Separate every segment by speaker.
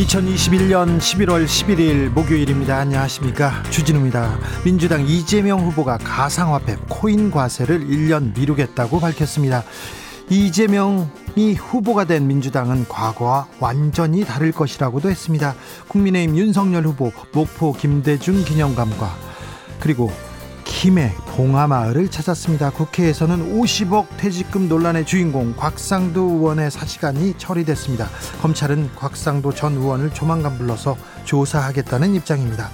Speaker 1: 2021년 11월 11일 목요일입니다. 안녕하십니까. 주진우입니다. 민주당 이재명 후보가 가상화폐 코인 과세를 1년 미루겠다고 밝혔습니다. 이재명이 후보가 된 민주당은 과거와 완전히 다를 것이라고도 했습니다. 국민의힘 윤석열 후보 목포 김대중 기념관과 그리고 김해 봉하마을을 찾았습니다. 국회에서는 50억 퇴직금 논란의 주인공 곽상도 의원의 사시간이 처리됐습니다. 검찰은 곽상도 전 의원을 조만간 불러서 조사하겠다는 입장입니다.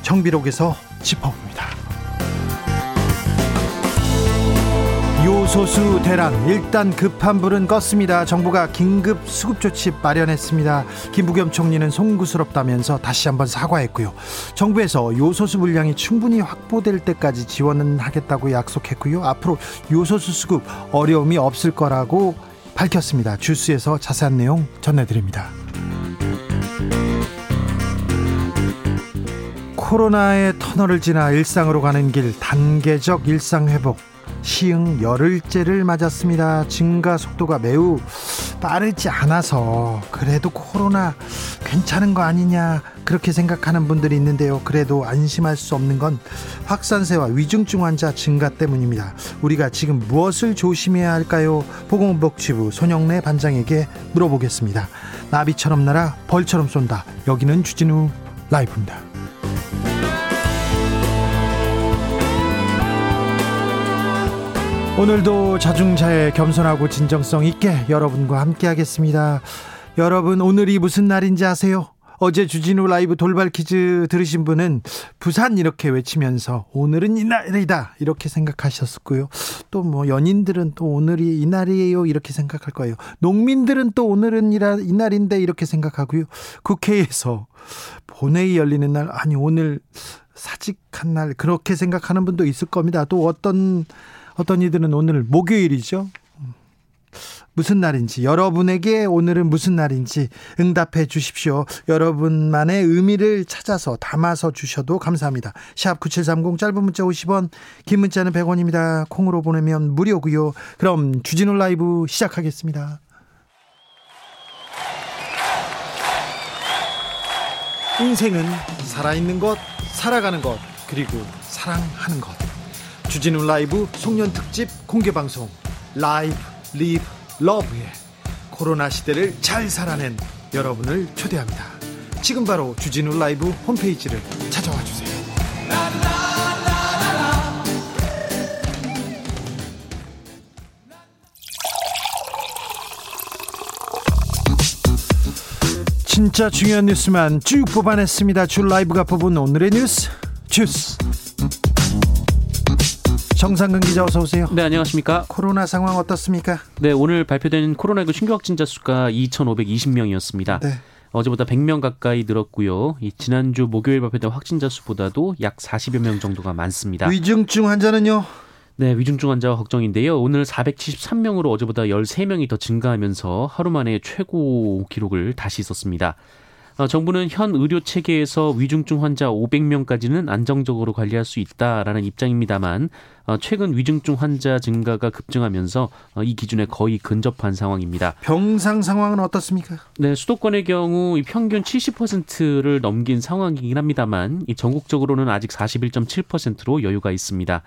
Speaker 1: 정비록에서 짚어봅니다. 소수 대란 일단 급한 불은 껐습니다. 정부가 긴급 수급 조치 마련했습니다. 김부겸 총리는 송구스럽다면서 다시 한번 사과했고요. 정부에서 요소수 물량이 충분히 확보될 때까지 지원은 하겠다고 약속했고요. 앞으로 요소수 수급 어려움이 없을 거라고 밝혔습니다. 주스에서 자세한 내용 전해드립니다. 코로나의 터널을 지나 일상으로 가는 길 단계적 일상 회복 시흥 열흘째를 맞았습니다. 증가 속도가 매우 빠르지 않아서 그래도 코로나 괜찮은 거 아니냐 그렇게 생각하는 분들이 있는데요. 그래도 안심할 수 없는 건 확산세와 위중증 환자 증가 때문입니다. 우리가 지금 무엇을 조심해야 할까요? 보건복지부 손영래 반장에게 물어보겠습니다. 나비처럼 날아 벌처럼 쏜다. 여기는 주진우 라이브입니다. 오늘도 자중자애 겸손하고 진정성 있게 여러분과 함께 하겠습니다. 여러분 오늘이 무슨 날인지 아세요? 어제 주진우 라이브 돌발 퀴즈 들으신 분은 부산 이렇게 외치면서 오늘은 이날이다 이렇게 생각하셨고요. 또 뭐 연인들은 또 오늘이 이날이에요 이렇게 생각할 거예요. 농민들은 또 오늘은 이날인데 이렇게 생각하고요. 국회에서 본회의 열리는 날 아니 오늘 사직한 날 그렇게 생각하는 분도 있을 겁니다. 또 어떤 어떤 이들은 오늘 목요일이죠. 무슨 날인지 여러분에게 오늘은 무슨 날인지 응답해 주십시오. 여러분만의 의미를 찾아서 담아서 주셔도 감사합니다. 샵 9730 짧은 문자 50원 긴 문자는 100원입니다. 콩으로 보내면 무료고요. 그럼 주진우 라이브 시작하겠습니다. 인생은 살아있는 것, 살아가는 것, 그리고 사랑하는 것. 주진우 라이브 송년 특집 공개 방송 live live love의 코로나 시대를 잘 살아낸 여러분을 초대합니다. 지금 바로 주진우 라이브 홈페이지를 찾아와 주세요. 진짜 중요한 뉴스만 쭉 뽑아냈습니다. 줄 라이브가 뽑은 오늘의 뉴스 주스. 정상근 기자 어서 오세요.
Speaker 2: 네, 안녕하십니까?
Speaker 1: 코로나 상황 어떻습니까?
Speaker 2: 네, 오늘 발표된 코로나19 신규 확진자 수가 2,520명이었습니다. 네. 어제보다 100명 가까이 늘었고요. 이 지난주 목요일 발표된 확진자 수보다도 약 40여 명 정도가 많습니다.
Speaker 1: 위중증 환자는요?
Speaker 2: 네, 위중증 환자가 걱정인데요. 오늘 473명으로 어제보다 13명이 더 증가하면서 하루 만에 최고 기록을 다시 썼습니다. 어, 정부는 현 의료 체계에서 위중증 환자 500명까지는 안정적으로 관리할 수 있다라는 입장입니다만 어, 최근 위중증 환자 증가가 급증하면서 어, 이 기준에 거의 근접한 상황입니다.
Speaker 1: 병상 상황은 어떻습니까?
Speaker 2: 네, 수도권의 경우 평균 70%를 넘긴 상황이긴 합니다만 전국적으로는 아직 41.7%로 여유가 있습니다.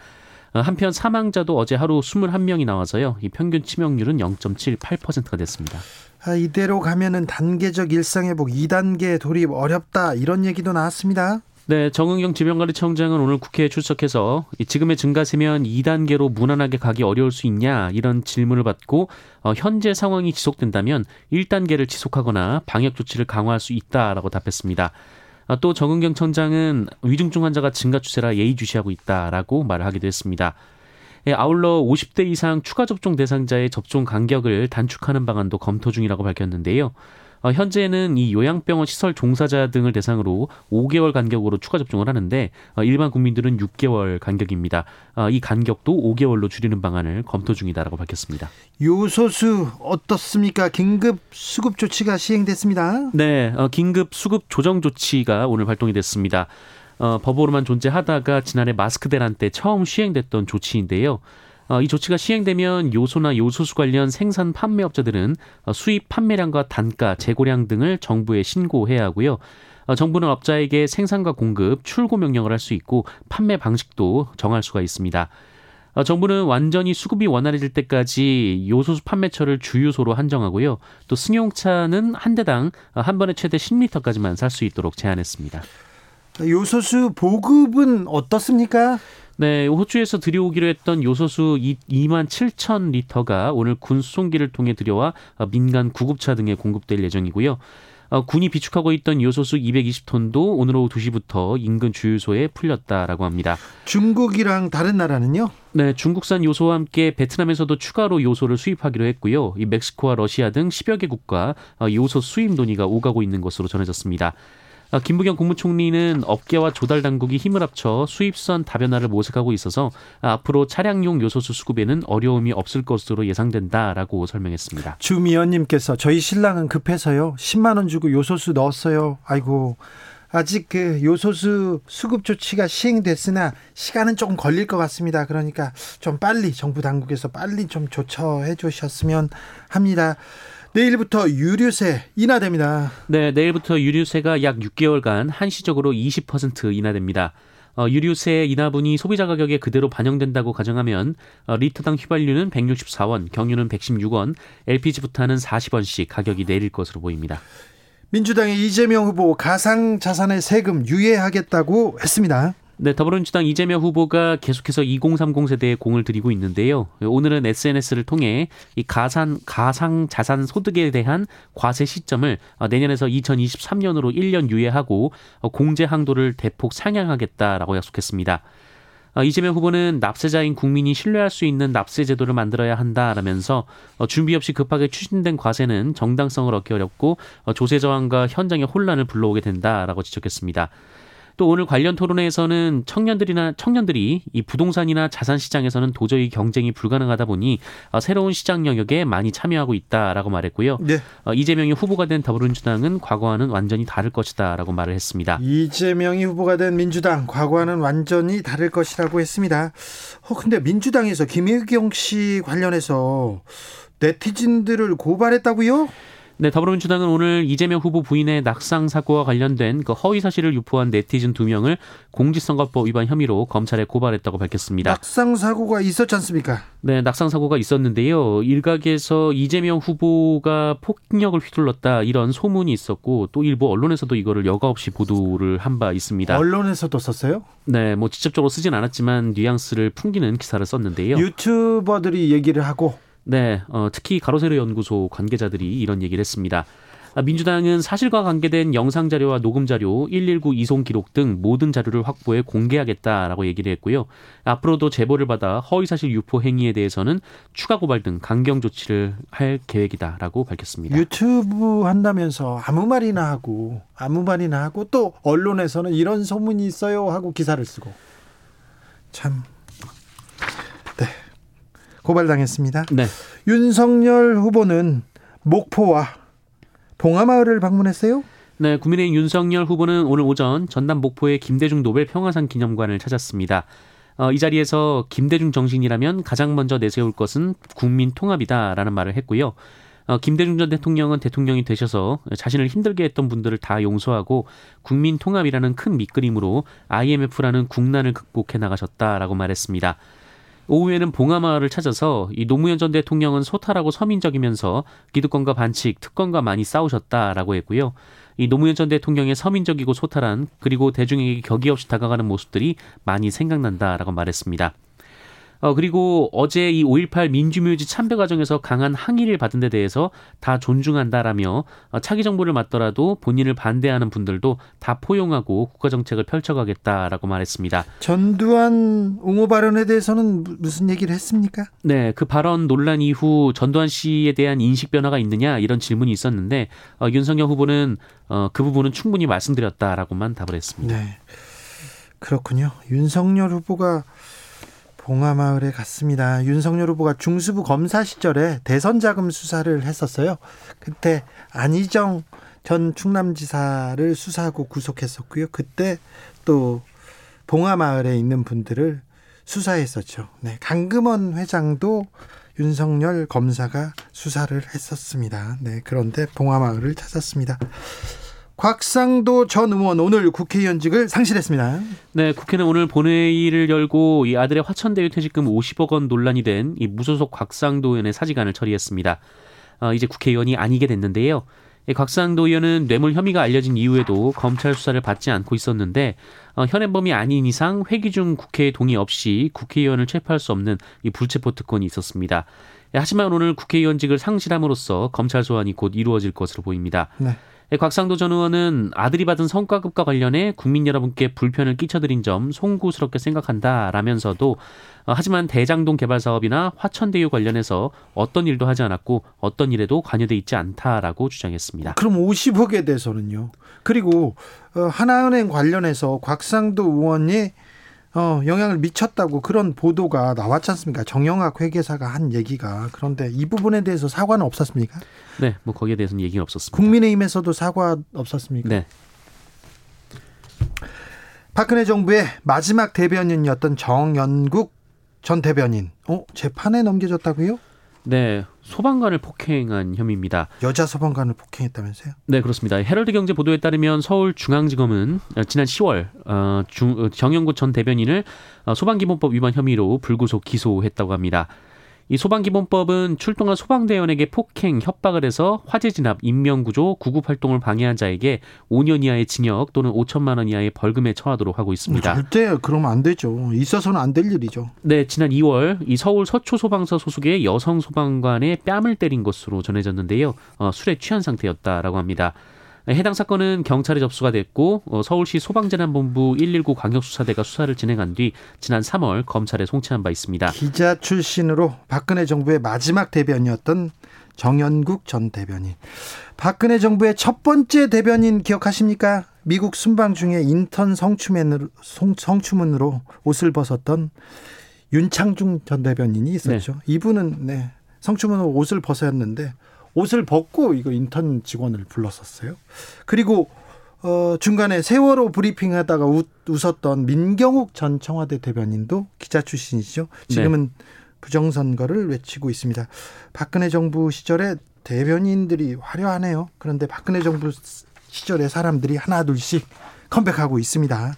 Speaker 2: 한편 사망자도 어제 하루 21명이 나와서요. 이 평균 치명률은 0.78%가 됐습니다.
Speaker 1: 아, 이대로 가면은 단계적 일상회복 2단계 돌입 어렵다 이런 얘기도 나왔습니다.
Speaker 2: 네, 정은경 질병관리청장은 오늘 국회에 출석해서 지금의 증가세면 2단계로 무난하게 가기 어려울 수 있냐 이런 질문을 받고 어, 현재 상황이 지속된다면 1단계를 지속하거나 방역 조치를 강화할 수 있다라고 답했습니다. 아, 또 정은경 청장은 위중증 환자가 증가 추세라 예의주시하고 있다라고 말을 하기도 했습니다. 예, 아울러 50대 이상 추가 접종 대상자의 접종 간격을 단축하는 방안도 검토 중이라고 밝혔는데요. 어, 현재는 이 요양병원 시설 종사자 등을 대상으로 5개월 간격으로 추가 접종을 하는데 어, 일반 국민들은 6개월 간격입니다. 어, 이 간격도 5개월로 줄이는 방안을 검토 중이다라고 밝혔습니다.
Speaker 1: 요소수 어떻습니까? 긴급 수급 조치가 시행됐습니다.
Speaker 2: 네, 긴급 수급 조정 조치가 오늘 발동이 됐습니다. 어, 법으로만 존재하다가 지난해 마스크 대란 때 처음 시행됐던 조치인데요. 어, 이 조치가 시행되면 요소나 요소수 관련 생산 판매업자들은 어, 수입 판매량과 단가, 재고량 등을 정부에 신고해야 하고요. 어, 정부는 업자에게 생산과 공급, 출고 명령을 할 수 있고 판매 방식도 정할 수가 있습니다. 정부는 완전히 수급이 원활해질 때까지 요소수 판매처를 주유소로 한정하고요. 또 승용차는 한 대당 한 번에 최대 10리터까지만 살 수 있도록 제한했습니다.
Speaker 1: 요소수 보급은 어떻습니까?
Speaker 2: 네, 호주에서 들여오기로 했던 요소수 2만 7천 리터가 오늘 군 수송기를 통해 들여와 민간 구급차 등에 공급될 예정이고요. 어, 군이 비축하고 있던 요소수 220톤도 오늘 오후 2시부터 인근 주유소에 풀렸다라고 합니다.
Speaker 1: 중국이랑 다른 나라는요?
Speaker 2: 네, 중국산 요소와 함께 베트남에서도 추가로 요소를 수입하기로 했고요. 이 멕시코와 러시아 등 10여 개국과 어, 요소 수입 논의가 오가고 있는 것으로 전해졌습니다. 아, 김부겸 국무총리는 업계와 조달 당국이 힘을 합쳐 수입선 다변화를 모색하고 있어서 앞으로 차량용 요소수 수급에는 어려움이 없을 것으로 예상된다라고 설명했습니다.
Speaker 1: 주미연님께서 저희 신랑은 급해서요 10만 원 주고 요소수 넣었어요. 아이고 아직 그 요소수 수급 조치가 시행됐으나 시간은 조금 걸릴 것 같습니다. 그러니까 좀 빨리 정부 당국에서 빨리 좀 조처해 주셨으면 합니다. 내일부터 유류세 인하됩니다.
Speaker 2: 네, 내일부터 유류세가 약 6개월간 한시적으로 20% 인하됩니다. 어, 유류세 인하분이 소비자 가격에 그대로 반영된다고 가정하면 어, 리터당 휘발유는 164원, 경유는 116원, LPG 부탄은 40원씩 가격이 내릴 것으로 보입니다.
Speaker 1: 민주당의 이재명 후보 가상 자산의 세금 유예하겠다고 했습니다.
Speaker 2: 네, 더불어민주당 이재명 후보가 계속해서 2030 세대에 공을 들이고 있는데요. 오늘은 SNS를 통해 이 가산 가상 자산 소득에 대한 과세 시점을 어, 내년에서 2023년으로 1년 유예하고 어, 공제 항도를 대폭 상향하겠다라고 약속했습니다. 어, 이재명 후보는 납세자인 국민이 신뢰할 수 있는 납세 제도를 만들어야 한다라면서 준비 없이 급하게 추진된 과세는 정당성을 얻기 어렵고 조세 저항과 현장의 혼란을 불러오게 된다라고 지적했습니다. 또 오늘 관련 토론회에서는 청년들이나 청년들이 이 부동산이나 자산 시장에서는 도저히 경쟁이 불가능하다 보니 어, 새로운 시장 영역에 많이 참여하고 있다라고 말했고요. 네. 어, 이재명이 후보가 된 더불어민주당은 과거와는 완전히 다를 것이다라고 말을 했습니다.
Speaker 1: 이재명이 후보가 된 민주당 과거와는 완전히 다를 것이라고 했습니다. 어 근데 민주당에서 김혜경 씨 관련해서 네티즌들을 고발했다고요?
Speaker 2: 네, 더불어민주당은 오늘 이재명 후보 부인의 낙상 사고와 관련된 그 허위 사실을 유포한 네티즌 두 명을 공직선거법 위반 혐의로 검찰에 고발했다고 밝혔습니다.
Speaker 1: 낙상 사고가 있었지 않습니까?
Speaker 2: 네, 낙상 사고가 있었는데요. 일각에서 이재명 후보가 폭력을 휘둘렀다 이런 소문이 있었고 또 일부 언론에서도 이거를 여과 없이 보도를 한 바 있습니다.
Speaker 1: 언론에서도 썼어요?
Speaker 2: 네, 뭐 직접적으로 쓰진 않았지만 뉘앙스를 풍기는 기사를 썼는데요.
Speaker 1: 유튜버들이 얘기를 하고
Speaker 2: 네, 어, 특히 가로세로 연구소 관계자들이 이런 얘기를 했습니다. 아, 민주당은 사실과 관계된 영상 자료와 녹음 자료, 119 이송 기록 등 모든 자료를 확보해 공개하겠다라고 얘기를 했고요. 앞으로도 제보를 받아 허위 사실 유포 행위에 대해서는 추가 고발 등 강경 조치를 할 계획이다라고 밝혔습니다.
Speaker 1: 유튜브 한다면서 아무 말이나 하고 아무 말이나 하고 또 언론에서는 이런 소문이 있어요 하고 기사를 쓰고 참 고발당했습니다. 네. 윤석열 후보는 목포와 봉하마을을 방문했어요?
Speaker 2: 네, 국민의힘 윤석열 후보는 오늘 오전 전남 목포의 김대중 노벨 평화상 기념관을 찾았습니다. 어, 이 자리에서 김대중 정신이라면 가장 먼저 내세울 것은 국민 통합이다라는 말을 했고요. 어, 김대중 전 대통령은 대통령이 되셔서 자신을 힘들게 했던 분들을 다 용서하고 국민 통합이라는 큰 밑그림으로 IMF라는 국난을 극복해 나가셨다라고 말했습니다. 오후에는 봉하마을을 찾아서 이 노무현 전 대통령은 소탈하고 서민적이면서 기득권과 반칙, 특권과 많이 싸우셨다라고 했고요. 이 노무현 전 대통령의 서민적이고 소탈한 그리고 대중에게 격이 없이 다가가는 모습들이 많이 생각난다라고 말했습니다. 어, 그리고 어제 이 5.18 민주묘지 참배 과정에서 강한 항의를 받은 데 대해서 다 존중한다라며 어, 차기 정부를 맡더라도 본인을 반대하는 분들도 다 포용하고 국가 정책을 펼쳐가겠다라고 말했습니다.
Speaker 1: 전두환 옹호 발언에 대해서는 무슨 얘기를 했습니까?
Speaker 2: 네, 그 발언 논란 이후 전두환 씨에 대한 인식 변화가 있느냐 이런 질문이 있었는데 어, 윤석열 후보는 어, 그 부분은 충분히 말씀드렸다라고만 답을 했습니다. 네.
Speaker 1: 그렇군요. 윤석열 후보가 봉하마을에 갔습니다. 윤석열 후보가 중수부 검사 시절에 대선 자금 수사를 했었어요. 그때 안희정 전 충남지사를 수사하고 구속했었고요. 그때 또 봉하마을에 있는 분들을 수사했었죠. 네, 강금원 회장도 윤석열 검사가 수사를 했었습니다. 네, 그런데 봉하마을을 찾았습니다. 곽상도 전 의원 오늘 국회의원직을 상실했습니다.
Speaker 2: 네, 국회는 오늘 본회의를 열고 이 아들의 화천대유 퇴직금 50억 원 논란이 된 이 무소속 곽상도 의원의 사직안을 처리했습니다. 어, 이제 국회의원이 아니게 됐는데요. 곽상도 의원은 뇌물 혐의가 알려진 이후에도 검찰 수사를 받지 않고 있었는데 어, 현행범이 아닌 이상 회기 중 국회의 동의 없이 국회의원을 체포할 수 없는 이 불체포 특권이 있었습니다. 하지만 오늘 국회의원직을 상실함으로써 검찰 소환이 곧 이루어질 것으로 보입니다. 네. 예, 곽상도 전 의원은 아들이 받은 성과급과 관련해 국민 여러분께 불편을 끼쳐드린 점 송구스럽게 생각한다라면서도 어, 하지만 대장동 개발 사업이나 화천대유 관련해서 어떤 일도 하지 않았고 어떤 일에도 관여돼 있지 않다라고 주장했습니다.
Speaker 1: 그럼 50억에 대해서는요. 그리고 어, 하나은행 관련해서 곽상도 의원이 어, 영향을 미쳤다고 그런 보도가 나왔지 않습니까? 정영학 회계사가 한 얘기가 그런데 이 부분에 대해서 사과는 없었습니까?
Speaker 2: 네, 뭐 거기에 대해서는 얘기는 없었습니다.
Speaker 1: 국민의힘에서도 사과 없었습니까? 네. 박근혜 정부의 마지막 대변인이었던 정연국 전 대변인, 어 재판에 넘겨졌다고요?
Speaker 2: 네, 소방관을 폭행한 혐의입니다.
Speaker 1: 여자 소방관을 폭행했다면서요?
Speaker 2: 네, 그렇습니다. 헤럴드 경제 보도에 따르면 서울중앙지검은 지난 10월 어, 중, 정영구 전 대변인을 어, 소방기본법 위반 혐의로 불구속 기소했다고 합니다. 이 소방기본법은 출동한 소방대원에게 폭행, 협박을 해서 화재 진압, 인명구조, 구급 활동을 방해한 자에게 5년 이하의 징역 또는 5천만 원 이하의 벌금에 처하도록 하고 있습니다.
Speaker 1: 절대 그러면 안 되죠. 있어서는 안 될 일이죠.
Speaker 2: 네, 지난 2월 이 서울 서초 소방서 소속의 여성 소방관의 뺨을 때린 것으로 전해졌는데요. 어, 술에 취한 상태였다라고 합니다. 해당 사건은 경찰에 접수가 됐고 어, 서울시 소방재난본부 119 광역수사대가 수사를 진행한 뒤 지난 3월 검찰에 송치한 바 있습니다.
Speaker 1: 기자 출신으로 박근혜 정부의 마지막 대변이었던 정연국 전 대변인. 박근혜 정부의 첫 번째 대변인 기억하십니까? 미국 순방 중에 인턴 성추맨으로, 성추문으로 옷을 벗었던 윤창중 전 대변인이 있었죠. 네. 이분은 네, 성추문으로 옷을 벗었는데 옷을 벗고 이거 인턴 직원을 불렀었어요. 그리고 어, 중간에 세월호 브리핑 하다가 웃, 웃었던 민경욱 전 청와대 대변인도 기자 출신이죠. 지금은 네. 부정선거를 외치고 있습니다. 박근혜 정부 시절에 대변인들이 화려하네요. 그런데 박근혜 정부 시절에 사람들이 하나둘씩 컴백하고 있습니다.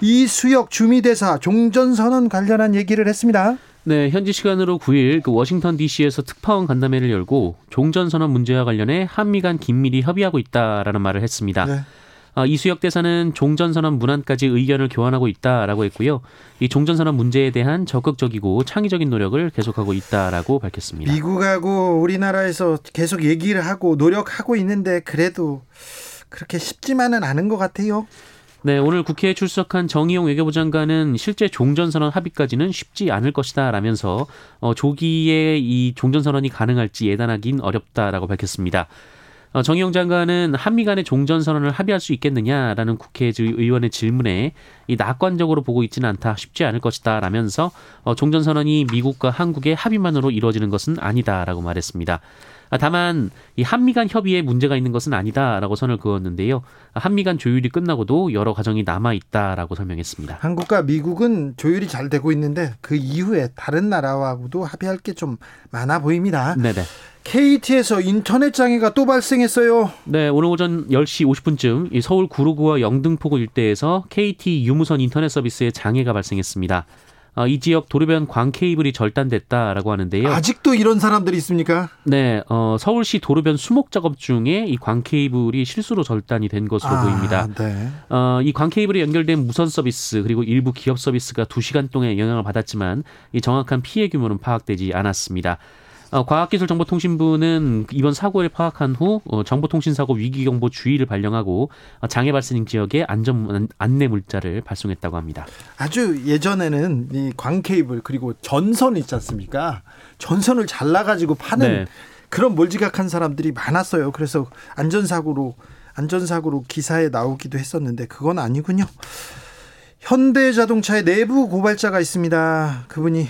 Speaker 1: 이수혁 주미대사 종전선언 관련한 얘기를 했습니다.
Speaker 2: 네, 현지 시간으로 9일 그 워싱턴 DC에서 특파원 간담회를 열고 종전 선언 문제와 관련해 한미 간 긴밀히 협의하고 있다라는 말을 했습니다. 네. 아, 이수혁 대사는 종전선언 문안까지 의견을 교환하고 있다라고 했고요. 이 종전선언 문제에 대한 적극적이고 창의적인 노력을 계속하고 있다라고 밝혔습니다.
Speaker 1: 미국하고 우리나라에서 계속 얘기를 하고 노력하고 있는데 그래도 그렇게 쉽지만은 않은 것 같아요.
Speaker 2: 네, 오늘 국회에 출석한 정의용 외교부 장관은 실제 종전선언 합의까지는 쉽지 않을 것이다 라면서 어, 조기에 이 종전선언이 가능할지 예단하긴 어렵다라고 밝혔습니다. 어, 정의용 장관은 한미 간의 종전선언을 합의할 수 있겠느냐라는 국회 의원의 질문에 이 낙관적으로 보고 있지는 않다 쉽지 않을 것이다 라면서 어, 종전선언이 미국과 한국의 합의만으로 이루어지는 것은 아니다라고 말했습니다. 아, 다만 이 한미 간 협의에 문제가 있는 것은 아니다라고 선을 그었는데요. 한미 간 조율이 끝나고도 여러 과정이 남아 있다라고 설명했습니다.
Speaker 1: 한국과 미국은 조율이 잘 되고 있는데 그 이후에 다른 나라하고도 합의할 게 좀 많아 보입니다. 네네. KT에서 인터넷 장애가 또 발생했어요.
Speaker 2: 네, 오늘 오전 10시 50분쯤 서울 구로구와 영등포구 일대에서 KT 유무선 인터넷 서비스에 장애가 발생했습니다. 어, 이 지역 도로변 광 케이블이 절단됐다라고 하는데요.
Speaker 1: 아직도 이런 사람들이 있습니까?
Speaker 2: 네, 어, 서울시 도로변 수목 작업 중에 이 광 케이블이 실수로 절단이 된 것으로 아, 보입니다. 네. 어, 이 광 케이블에 연결된 무선 서비스 그리고 일부 기업 서비스가 2시간 동안 영향을 받았지만 이 정확한 피해 규모는 파악되지 않았습니다. 어, 과학기술정보통신부는 이번 사고를 파악한 후 어, 정보통신사고 위기경보 주의를 발령하고 어, 장애 발생 지역에 안전 안내 물자를 발송했다고 합니다.
Speaker 1: 아주 예전에는 이 광케이블 그리고 전선 있지 않습니까? 전선을 잘라가지고 파는 네. 그런 몰지각한 사람들이 많았어요. 그래서 안전사고로 안전사고로 기사에 나오기도 했었는데 그건 아니군요. 현대자동차의 내부 고발자가 있습니다. 그분이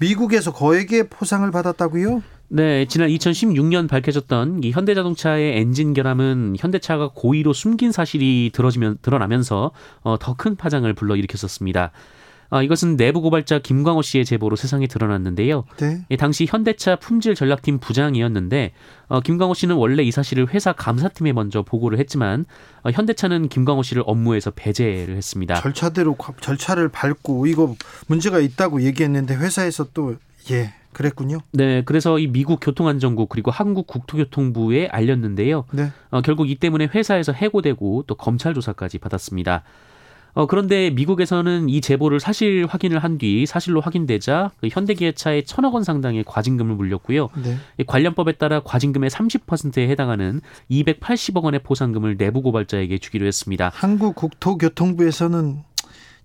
Speaker 1: 미국에서 거액의 포상을 받았다고요?
Speaker 2: 네, 지난 2016년 밝혀졌던 이 현대자동차의 엔진 결함은 현대차가 고의로 숨긴 사실이 들어지면 드러나면서 어, 더 큰 파장을 불러일으켰었습니다. 아, 이것은 내부 고발자 김광호 씨의 제보로 세상에 드러났는데요. 네. 예, 당시 현대차 품질 전략팀 부장이었는데 어, 김광호 씨는 원래 이 사실을 회사 감사팀에 먼저 보고를 했지만 어, 현대차는 김광호 씨를 업무에서 배제를 했습니다.
Speaker 1: 절차대로 절차를 밟고 이거 문제가 있다고 얘기했는데 회사에서 또 예. 그랬군요.
Speaker 2: 네, 그래서 이 미국 교통안전국 그리고 한국 국토교통부에 알렸는데요. 네. 어, 결국 이 때문에 회사에서 해고되고 또 검찰 조사까지 받았습니다. 어, 그런데 미국에서는 이 제보를 사실 확인을 한 뒤 사실로 확인되자 그 현대기아차에 천억 원 상당의 과징금을 물렸고요. 네. 이 관련법에 따라 과징금의 30%에 해당하는 280억 원의 보상금을 내부 고발자에게 주기로 했습니다.
Speaker 1: 한국 국토교통부에서는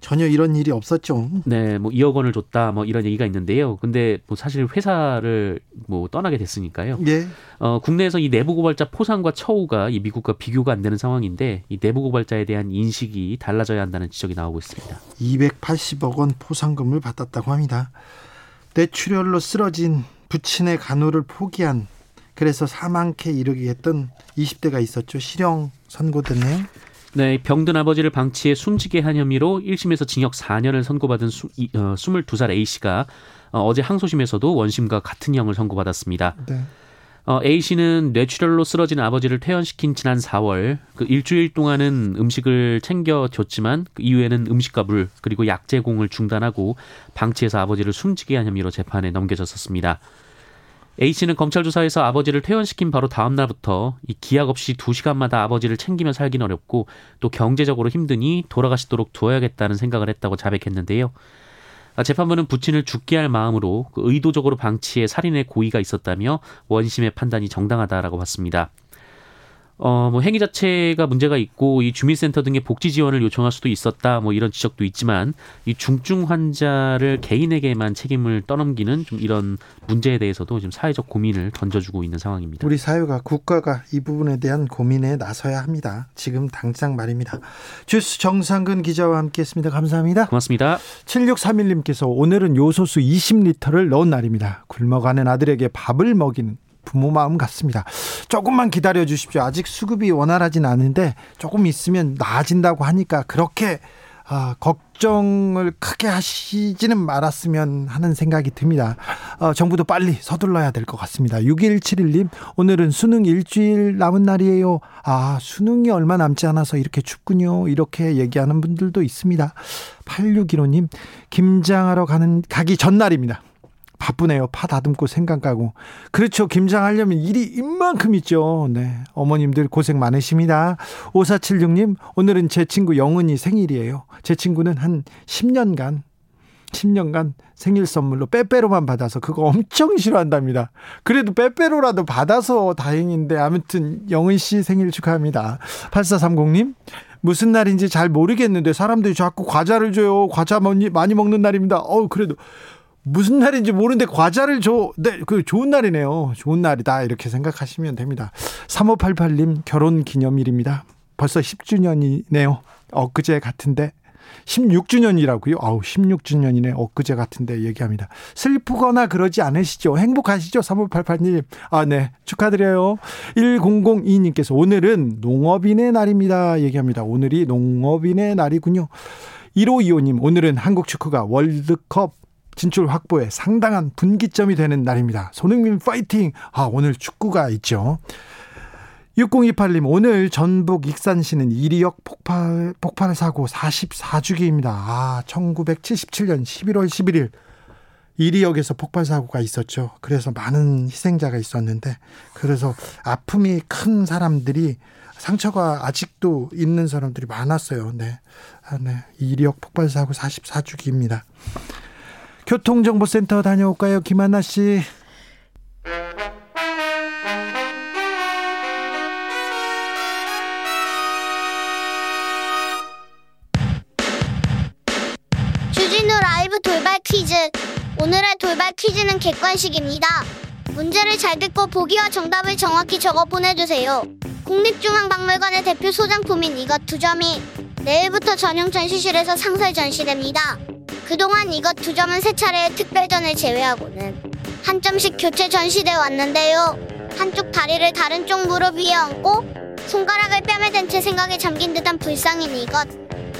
Speaker 1: 전혀 이런 일이 없었죠.
Speaker 2: 네, 뭐 2억 원을 줬다, 뭐 이런 얘기가 있는데요. 근데 뭐 사실 회사를 뭐 떠나게 됐으니까요. 예. 어, 국내에서 이 내부 고발자 포상과 처우가 이 미국과 비교가 안 되는 상황인데 이 내부 고발자에 대한 인식이 달라져야 한다는 지적이 나오고 있습니다.
Speaker 1: 280억 원 포상금을 받았다고 합니다. 뇌출혈로 쓰러진 부친의 간호를 포기한 그래서 사망케 이르게 했던 20대가 있었죠. 실형 선고됐네요.
Speaker 2: 네, 병든 아버지를 방치해 숨지게 한 혐의로 1심에서 징역 4년을 선고받은 수, 어, 22살 A씨가 어, 제 항소심에서도 원심과 같은 형을 선고받았습니다. 네. 어, A씨는 뇌출혈로 쓰러진 아버지를 퇴원시킨 지난 4월 그 일주일 동안은 음식을 챙겨줬지만 그 이후에는 음식과 물 그리고 약 제공을 중단하고 방치해서 아버지를 숨지게 한 혐의로 재판에 넘겨졌었습니다. A씨는 검찰 조사에서 아버지를 퇴원시킨 바로 다음 날부터 이 기약 없이 2시간마다 아버지를 챙기며 살긴 어렵고 또 경제적으로 힘드니 돌아가시도록 두어야겠다는 생각을 했다고 자백했는데요. 아, 재판부는 부친을 죽게 할 마음으로 그 의도적으로 방치해 살인의 고의가 있었다며 원심의 판단이 정당하다라고 봤습니다. 어, 뭐 행위 자체가 문제가 있고 이 주민센터 등의 복지 지원을 요청할 수도 있었다. 뭐 이런 지적도 있지만 이 중증 환자를 개인에게만 책임을 떠넘기는 좀 이런 문제에 대해서도 지금 사회적 고민을 던져주고 있는 상황입니다.
Speaker 1: 우리 사회가 국가가 이 부분에 대한 고민에 나서야 합니다. 지금 당장 말입니다. 주스 정상근 기자와 함께했습니다. 감사합니다.
Speaker 2: 고맙습니다.
Speaker 1: 7631님께서 오늘은 요소수 20리터를 넣은 날입니다. 굶어가는 아들에게 밥을 먹이는 부모 마음 같습니다. 조금만 기다려 주십시오. 아직 수급이 원활하진 않은데 조금 있으면 나아진다고 하니까 그렇게 아, 걱정을 크게 하시지는 말았으면 하는 생각이 듭니다. 어, 정부도 빨리 서둘러야 될 것 같습니다. 6171님, 오늘은 수능 일주일 남은 날이에요. 아, 수능이 얼마 남지 않아서 이렇게 춥군요. 이렇게 얘기하는 분들도 있습니다. 8615님, 김장하러 가는, 가기 전날입니다. 바쁘네요. 파 다듬고 생강 까고. 그렇죠. 김장하려면 일이 이만큼 있죠. 네. 어머님들 고생 많으십니다. 5476님, 오늘은 제 친구 영은이 생일이에요. 제 친구는 한 10년간 10년간 생일 선물로 빼빼로만 받아서 그거 엄청 싫어한답니다. 그래도 빼빼로라도 받아서 다행인데 아무튼 영은 씨 생일 축하합니다. 8430님 무슨 날인지 잘 모르겠는데 사람들이 자꾸 과자를 줘요. 과자 많이 먹는 날입니다. 어 그래도 무슨 날인지 모르는데 과자를 줘. 네, 그 좋은 날이네요. 좋은 날이다. 이렇게 생각하시면 됩니다. 3588님 결혼 기념일입니다. 벌써 10주년이네요. 엊그제 같은데 16주년이라고요? 아우, 16주년이네. 엊그제 같은데 얘기합니다. 슬프거나 그러지 않으시죠? 행복하시죠? 3588님. 아, 네. 축하드려요. 1002님께서 오늘은 농업인의 날입니다. 얘기합니다. 오늘이 농업인의 날이군요. 1525님, 오늘은 한국 축구가 월드컵 진출 확보에 상당한 분기점이 되는 날입니다. 손흥민 파이팅! 아, 오늘 축구가 있죠. 6028님, 오늘 전북 익산시는 이리역 폭발, 폭발 사고 44주기입니다. 아, 1977년 11월 11일. 이리역에서 폭발 사고가 있었죠. 그래서 많은 희생자가 있었는데, 그래서 아픔이 큰 사람들이 상처가 아직도 있는 사람들이 많았어요. 네. 아, 네. 이리역 폭발 사고 44주기입니다. 교통정보센터 다녀올까요? 김한나 씨.
Speaker 3: 퀴즈. 오늘의 돌발 퀴즈는 객관식입니다. 문제를 잘 듣고 보기와 정답을 정확히 적어 보내주세요. 국립중앙박물관의 대표 소장품인 이것 두 점이 내일부터 전용 전시실에서 상설 전시됩니다. 그동안 이것 두 점은 세 차례의 특별전을 제외하고는 한 점씩 교체 전시돼 왔는데요. 한쪽 다리를 다른 쪽 무릎 위에 얹고 손가락을 뺨에 댄 채 생각에 잠긴 듯한 불쌍인 이것.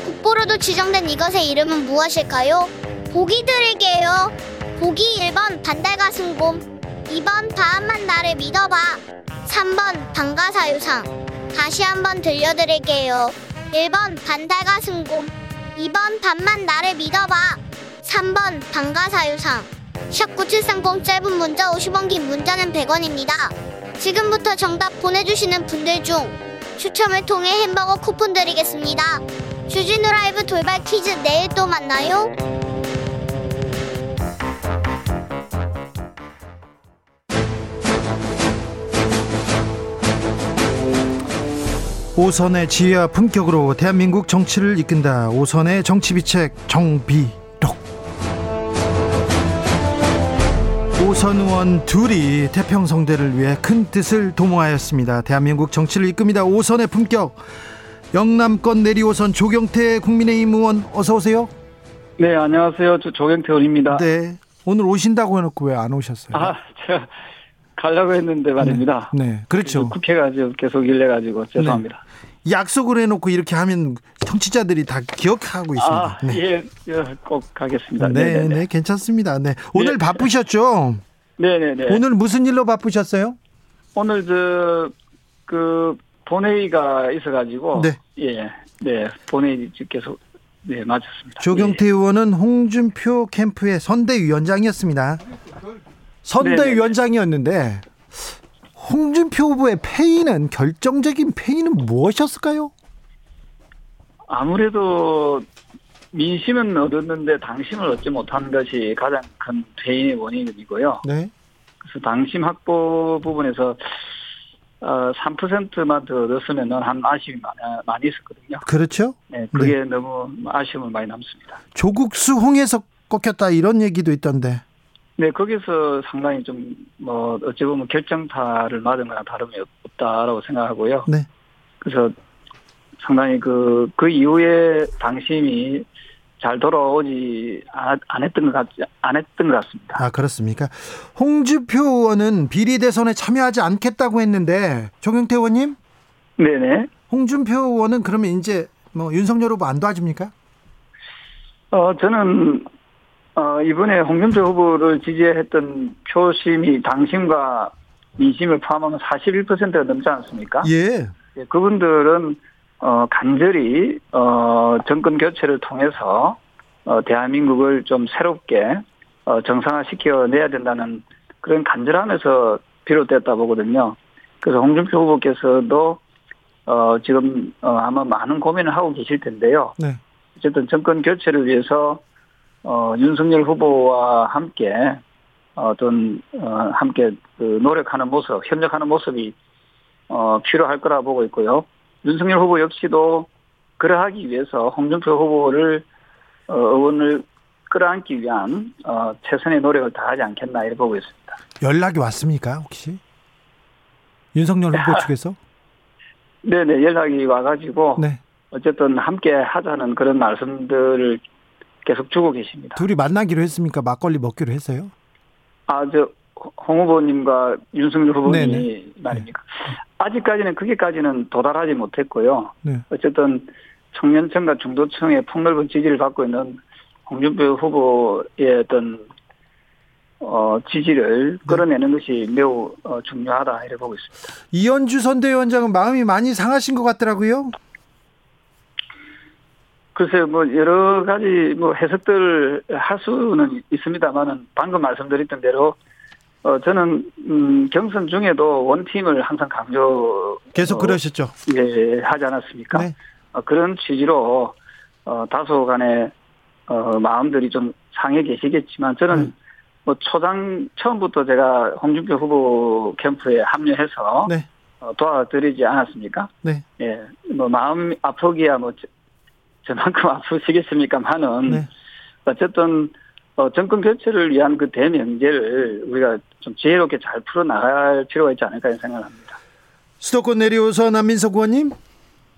Speaker 3: 국보로도 지정된 이것의 이름은 무엇일까요? 보기 드릴게요. 보기 1번 반달가슴곰 2번 다음만 나를 믿어봐 3번 방가사유상 다시 한번 들려드릴게요. 1번 반달가슴곰 2번 반만 나를 믿어봐 3번 방가사유상 샵9730 짧은 문자 50원 긴 문자는 100원입니다. 지금부터 정답 보내주시는 분들 중 추첨을 통해 햄버거 쿠폰 드리겠습니다. 주진우 라이브 돌발 퀴즈 내일 또 만나요.
Speaker 1: 오선의 지혜와 품격으로 대한민국 정치를 이끈다. 오선의 정치비책 정비록. 오선 의원 둘이 태평성대를 위해 큰 뜻을 도모하였습니다. 대한민국 정치를 이끕니다. 오선의 품격. 영남권 내리오선 조경태 국민의힘 의원 어서 오세요.
Speaker 4: 네, 안녕하세요. 저 조경태 의원입니다.
Speaker 1: 네. 오늘 오신다고 해놓고 왜 안 오셨어요?
Speaker 4: 아, 제가 가려고 했는데 말입니다.
Speaker 1: 네, 네. 그렇죠.
Speaker 4: 국회가 지금 계속 일래가지고 죄송합니다.
Speaker 1: 네. 약속을 해놓고 이렇게 하면 청취자들이 다 기억하고 있습니다.
Speaker 4: 아, 네. 예, 예, 꼭 가겠습니다.
Speaker 1: 네, 네, 네, 괜찮습니다. 네, 오늘 네. 바쁘셨죠?
Speaker 4: 네, 네, 네.
Speaker 1: 오늘 무슨 일로 바쁘셨어요?
Speaker 4: 오늘 저그 본회의가 있어가지고 네, 예, 네, 본회의 계속 네 맞았습니다.
Speaker 1: 조경태 예. 의원은 홍준표 캠프의 선대위원장이었습니다. 선대위원장이었는데 홍준표 후보의 패인은 결정적인 패인은 무엇이었을까요?
Speaker 4: 아무래도 민심은 얻었는데 당심을 얻지 못한 것이 가장 큰 패인의 원인이고요. 네. 그래서 당심 확보 부분에서 어, 3%만 더 얻었으면 한 아쉬움이 많이, 많이 있었거든요.
Speaker 1: 그렇죠.
Speaker 4: 네, 그게 네. 너무 아쉬움을 많이 남습니다.
Speaker 1: 조국수 홍에서 꺾였다 이런 얘기도 있던데.
Speaker 4: 네, 거기서 상당히 좀, 뭐, 어찌 보면 결정타를 맞은 거나 다름이 없다라고 생각하고요. 네. 그래서 상당히 그, 그 이후에 당심이 잘 돌아오지 안 했던 것 같, 안 했던 것 같습니다.
Speaker 1: 아, 그렇습니까? 홍주표 의원은 비리 대선에 참여하지 않겠다고 했는데, 조경태 의원님?
Speaker 4: 네네.
Speaker 1: 홍준표 의원은 그러면 이제 뭐 윤석열 후보 안 도와줍니까?
Speaker 4: 어, 저는 어, 이번에 홍준표 후보를 지지했던 표심이 당심과 민심을 포함하면 41%가 넘지 않습니까?
Speaker 1: 예.
Speaker 4: 예 그분들은 어, 간절히 어, 정권 교체를 통해서 어, 대한민국을 좀 새롭게 어, 정상화시켜 내야 된다는 그런 간절함에서 비롯됐다 보거든요. 그래서 홍준표 후보께서도 어, 지금 어, 아마 많은 고민을 하고 계실 텐데요. 네. 어쨌든 정권 교체를 위해서 어, 윤석열 후보와 함께 어떤 어, 함께 그 노력하는 모습, 협력하는 모습이 어, 필요할 거라 보고 있고요. 윤석열 후보 역시도 그러하기 위해서 홍준표 후보를 어, 의원을 끌어안기 위한 어, 최선의 노력을 다하지 않겠나 이렇게 보고 있습니다.
Speaker 1: 연락이 왔습니까 혹시 윤석열 후보 측에서?
Speaker 4: 네네 연락이 와가지고 네. 어쨌든 함께 하자는 그런 말씀들을 계속 주고 계십니다.
Speaker 1: 둘이 만나기로 했습니까? 막걸리 먹기로 했어요?
Speaker 4: 아, 저, 홍 후보님과 윤석열 후보님이 네네. 말입니까? 네. 아직까지는 그게까지는 도달하지 못했고요. 네. 어쨌든 청년층과 중도층의 폭넓은 지지를 받고 있는 홍준표 후보의 어떤 어, 지지를
Speaker 1: 네.
Speaker 4: 끌어내는 것이 매우 어, 중요하다 이렇게 보고 있습니다.
Speaker 1: 이현주 선대위원장은 마음이 많이 상하신 것 같더라고요.
Speaker 4: 글쎄요, 뭐 여러 가지 뭐 해석들 할 수는 있습니다만은 방금 말씀드렸던 대로 어 저는 음 경선 중에도 원팀을 항상 강조
Speaker 1: 계속
Speaker 4: 어,
Speaker 1: 그러셨죠.
Speaker 4: 예, 하지 않았습니까?
Speaker 1: 네.
Speaker 4: 어, 그런 취지로 어 다소간의 어 마음들이 좀 상해 계시겠지만 저는
Speaker 1: 네.
Speaker 4: 뭐 초장 처음부터 제가 홍준표 후보 캠프에 합류해서
Speaker 1: 네.
Speaker 4: 어, 도와드리지 않았습니까?
Speaker 1: 네.
Speaker 4: 예, 뭐 마음 아프기야 뭐 저, 저만큼 아프시겠습니까만은
Speaker 1: 네.
Speaker 4: 어쨌든 어, 정권 교체를 위한 그 대명제를 우리가 좀 지혜롭게 잘 풀어 나갈 필요가 있지 않을까 이런 생각을 합니다.
Speaker 1: 수도권 내려오선 안민석 의원님.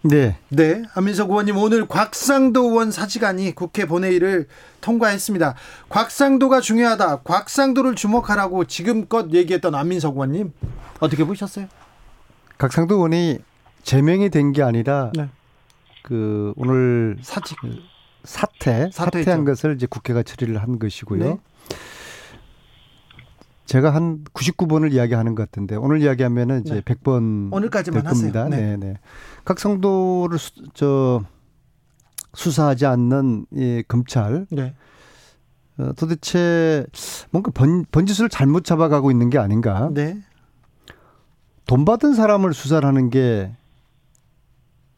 Speaker 5: 네.
Speaker 1: 네, 안민석 의원님 오늘 곽상도 의원 사직안이 국회 본회의를 통과했습니다. 곽상도가 중요하다. 곽상도를 주목하라고 지금껏 얘기했던 안민석 의원님 어떻게 보셨어요?
Speaker 5: 각상도 의원이 제명이 된 게 아니라
Speaker 1: 네.
Speaker 5: 그 오늘
Speaker 1: 사직.
Speaker 5: 사퇴
Speaker 1: 사퇴했죠.
Speaker 5: 사퇴한 것을 이제 국회가 처리를 한 것이고요.
Speaker 1: 네.
Speaker 5: 제가 한 99번을 이야기하는 것 같은데 오늘 이야기하면은 이제
Speaker 1: 네.
Speaker 5: 100번
Speaker 1: 오늘까지만
Speaker 5: 될 겁니다.
Speaker 1: 하세요.
Speaker 5: 네, 네. 각 성도를 수, 저 수사하지 않는 이 검찰
Speaker 1: 네.
Speaker 5: 어, 도대체 뭔가 번, 번짓을 잘못 잡아가고 있는 게 아닌가?
Speaker 1: 네.
Speaker 5: 돈 받은 사람을 수사를 하는 게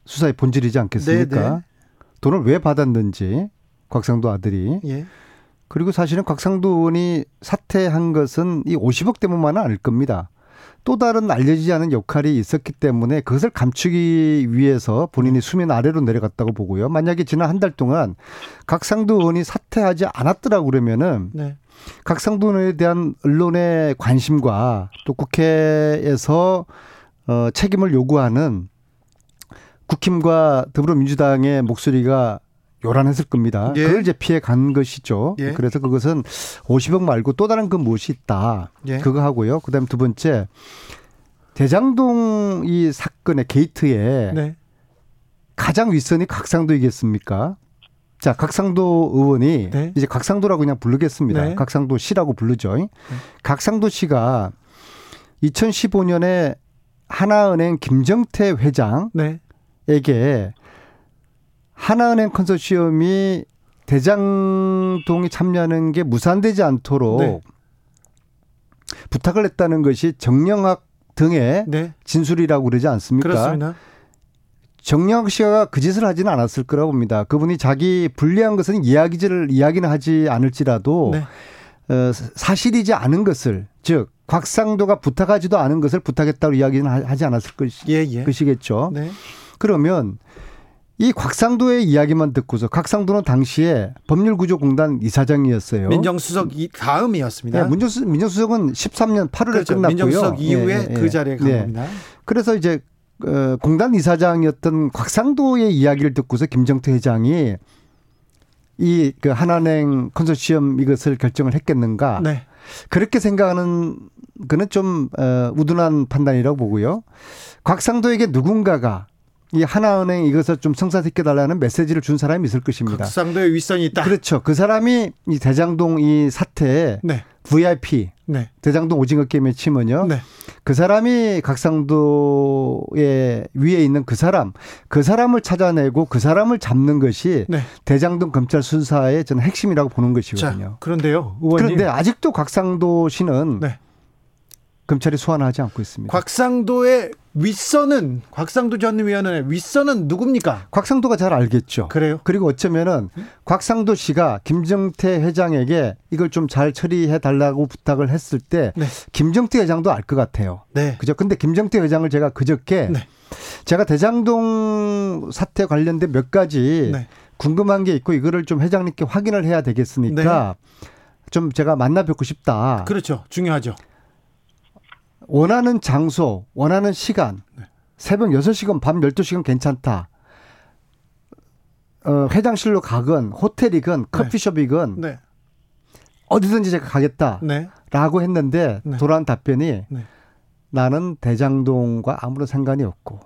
Speaker 5: 수사의 본질이지 않겠습니까?
Speaker 1: 네, 네.
Speaker 5: 돈을 왜 받았는지 곽상도 아들이
Speaker 1: 예.
Speaker 5: 그리고 사실은 곽상도 의원이 사퇴한 것은 이 50억 때문만은 아닐 겁니다. 또 다른 알려지지 않은 역할이 있었기 때문에 그것을 감추기 위해서 본인이 수면 아래로 내려갔다고 보고요. 만약에 지난 한 달 동안 곽상도 의원이 사퇴하지 않았더라고 그러면은
Speaker 1: 네.
Speaker 5: 각상도 의원에 대한 언론의 관심과 또 국회에서 어, 책임을 요구하는 국힘과 더불어민주당의 목소리가 요란했을 겁니다.
Speaker 1: 예.
Speaker 5: 그걸 이제 피해 간 것이죠.
Speaker 1: 예.
Speaker 5: 그래서 그것은 50억 말고 또 다른 그 무엇이 있다.
Speaker 1: 예.
Speaker 5: 그거 하고요. 그다음 두 번째 대장동 이 사건의 게이트에
Speaker 1: 네.
Speaker 5: 가장 윗선이 각상도이겠습니까? 자, 각상도 의원이
Speaker 1: 네.
Speaker 5: 이제 각상도라고 그냥 부르겠습니다.
Speaker 1: 네.
Speaker 5: 각상도 씨라고 부르죠. 각상도 씨가 2015년에 하나은행 김정태 회장 에게
Speaker 1: 네.
Speaker 5: 하나은행 컨소시엄이 대장동이 참여하는 게 무산되지 않도록
Speaker 1: 네.
Speaker 5: 부탁을 했다는 것이 정영학 등의
Speaker 1: 네.
Speaker 5: 진술이라고 그러지 않습니까?
Speaker 1: 그렇습니다.
Speaker 5: 정영학 씨가 그 짓을 하지는 않았을 거라고 봅니다. 그분이 자기 불리한 것은 이야기를 이야기는 하지 않을지라도
Speaker 1: 네.
Speaker 5: 어, 사실이지 않은 것을 즉 곽상도가 부탁하지도 않은 것을 부탁했다고 이야기는 하- 하지 않았을 것이,
Speaker 1: 예, 예.
Speaker 5: 것이겠죠.
Speaker 1: 네.
Speaker 5: 그러면 이 곽상도의 이야기만 듣고서 곽상도는 당시에 법률구조공단 이사장이었어요.
Speaker 1: 민정수석 이 다음이었습니다.
Speaker 5: 네, 민정수, 민정수석은 13년 8월에
Speaker 1: 그렇죠.
Speaker 5: 끝났고요.
Speaker 1: 민정수석 이후에
Speaker 5: 예, 예,
Speaker 1: 그
Speaker 5: 예.
Speaker 1: 자리에 간
Speaker 5: 네.
Speaker 1: 겁니다.
Speaker 5: 그래서 이제 어, 공단 이사장이었던 곽상도의 이야기를 듣고서 김정태 회장이 이 그 한한행 컨소시엄 이것을 결정을 했겠는가?
Speaker 1: 네.
Speaker 5: 그렇게 생각하는 그는 좀 어, 우둔한 판단이라고 보고요. 곽상도에게 누군가가 이 하나은행 이것을 좀 성사시켜 달라는 메시지를 준 사람이 있을 것입니다.
Speaker 1: 각상도의 윗선이 있다.
Speaker 5: 그렇죠. 그 사람이 이 대장동 이 사태에
Speaker 1: 네.
Speaker 5: VIP
Speaker 1: 네.
Speaker 5: 대장동 오징어 게임에 치면요.
Speaker 1: 네.
Speaker 5: 그 사람이 각상도의 위에 있는 그 사람, 그 사람을 찾아내고 그 사람을 잡는 것이
Speaker 1: 네.
Speaker 5: 대장동 검찰 수사의 저는 핵심이라고 보는 것이거든요.
Speaker 1: 자, 그런데요. 의원님.
Speaker 5: 그런데 아직도 각상도 씨는
Speaker 1: 네.
Speaker 5: 검찰이 소환하지 않고 있습니다.
Speaker 1: 곽상도의 윗선은 곽상도 전 위원의 윗선은 누굽니까?
Speaker 5: 곽상도가 잘 알겠죠.
Speaker 1: 그래요?
Speaker 5: 그리고 어쩌면은 곽상도 씨가 김정태 회장에게 이걸 좀 잘 처리해 달라고 부탁을 했을 때
Speaker 1: 네.
Speaker 5: 김정태 회장도 알 것 같아요.
Speaker 1: 네.
Speaker 5: 그죠? 근데 김정태 회장을 제가 그저께
Speaker 1: 네.
Speaker 5: 제가 대장동 사태 관련된 몇 가지
Speaker 1: 네.
Speaker 5: 궁금한 게 있고 이거를 좀 회장님께 확인을 해야 되겠으니까 좀 제가 만나 뵙고 싶다.
Speaker 1: 그렇죠. 중요하죠.
Speaker 5: 원하는 장소, 원하는 시간,
Speaker 1: 네.
Speaker 5: 새벽 6시간, 밤 12시간 괜찮다. 어, 회장실로 가건, 호텔이건, 커피숍이건,
Speaker 1: 네.
Speaker 5: 어디든지 제가 가겠다.
Speaker 1: 네.
Speaker 5: 라고 했는데,
Speaker 1: 네.
Speaker 5: 돌아온 답변이
Speaker 1: 네.
Speaker 5: 나는 대장동과 아무런 상관이 없고,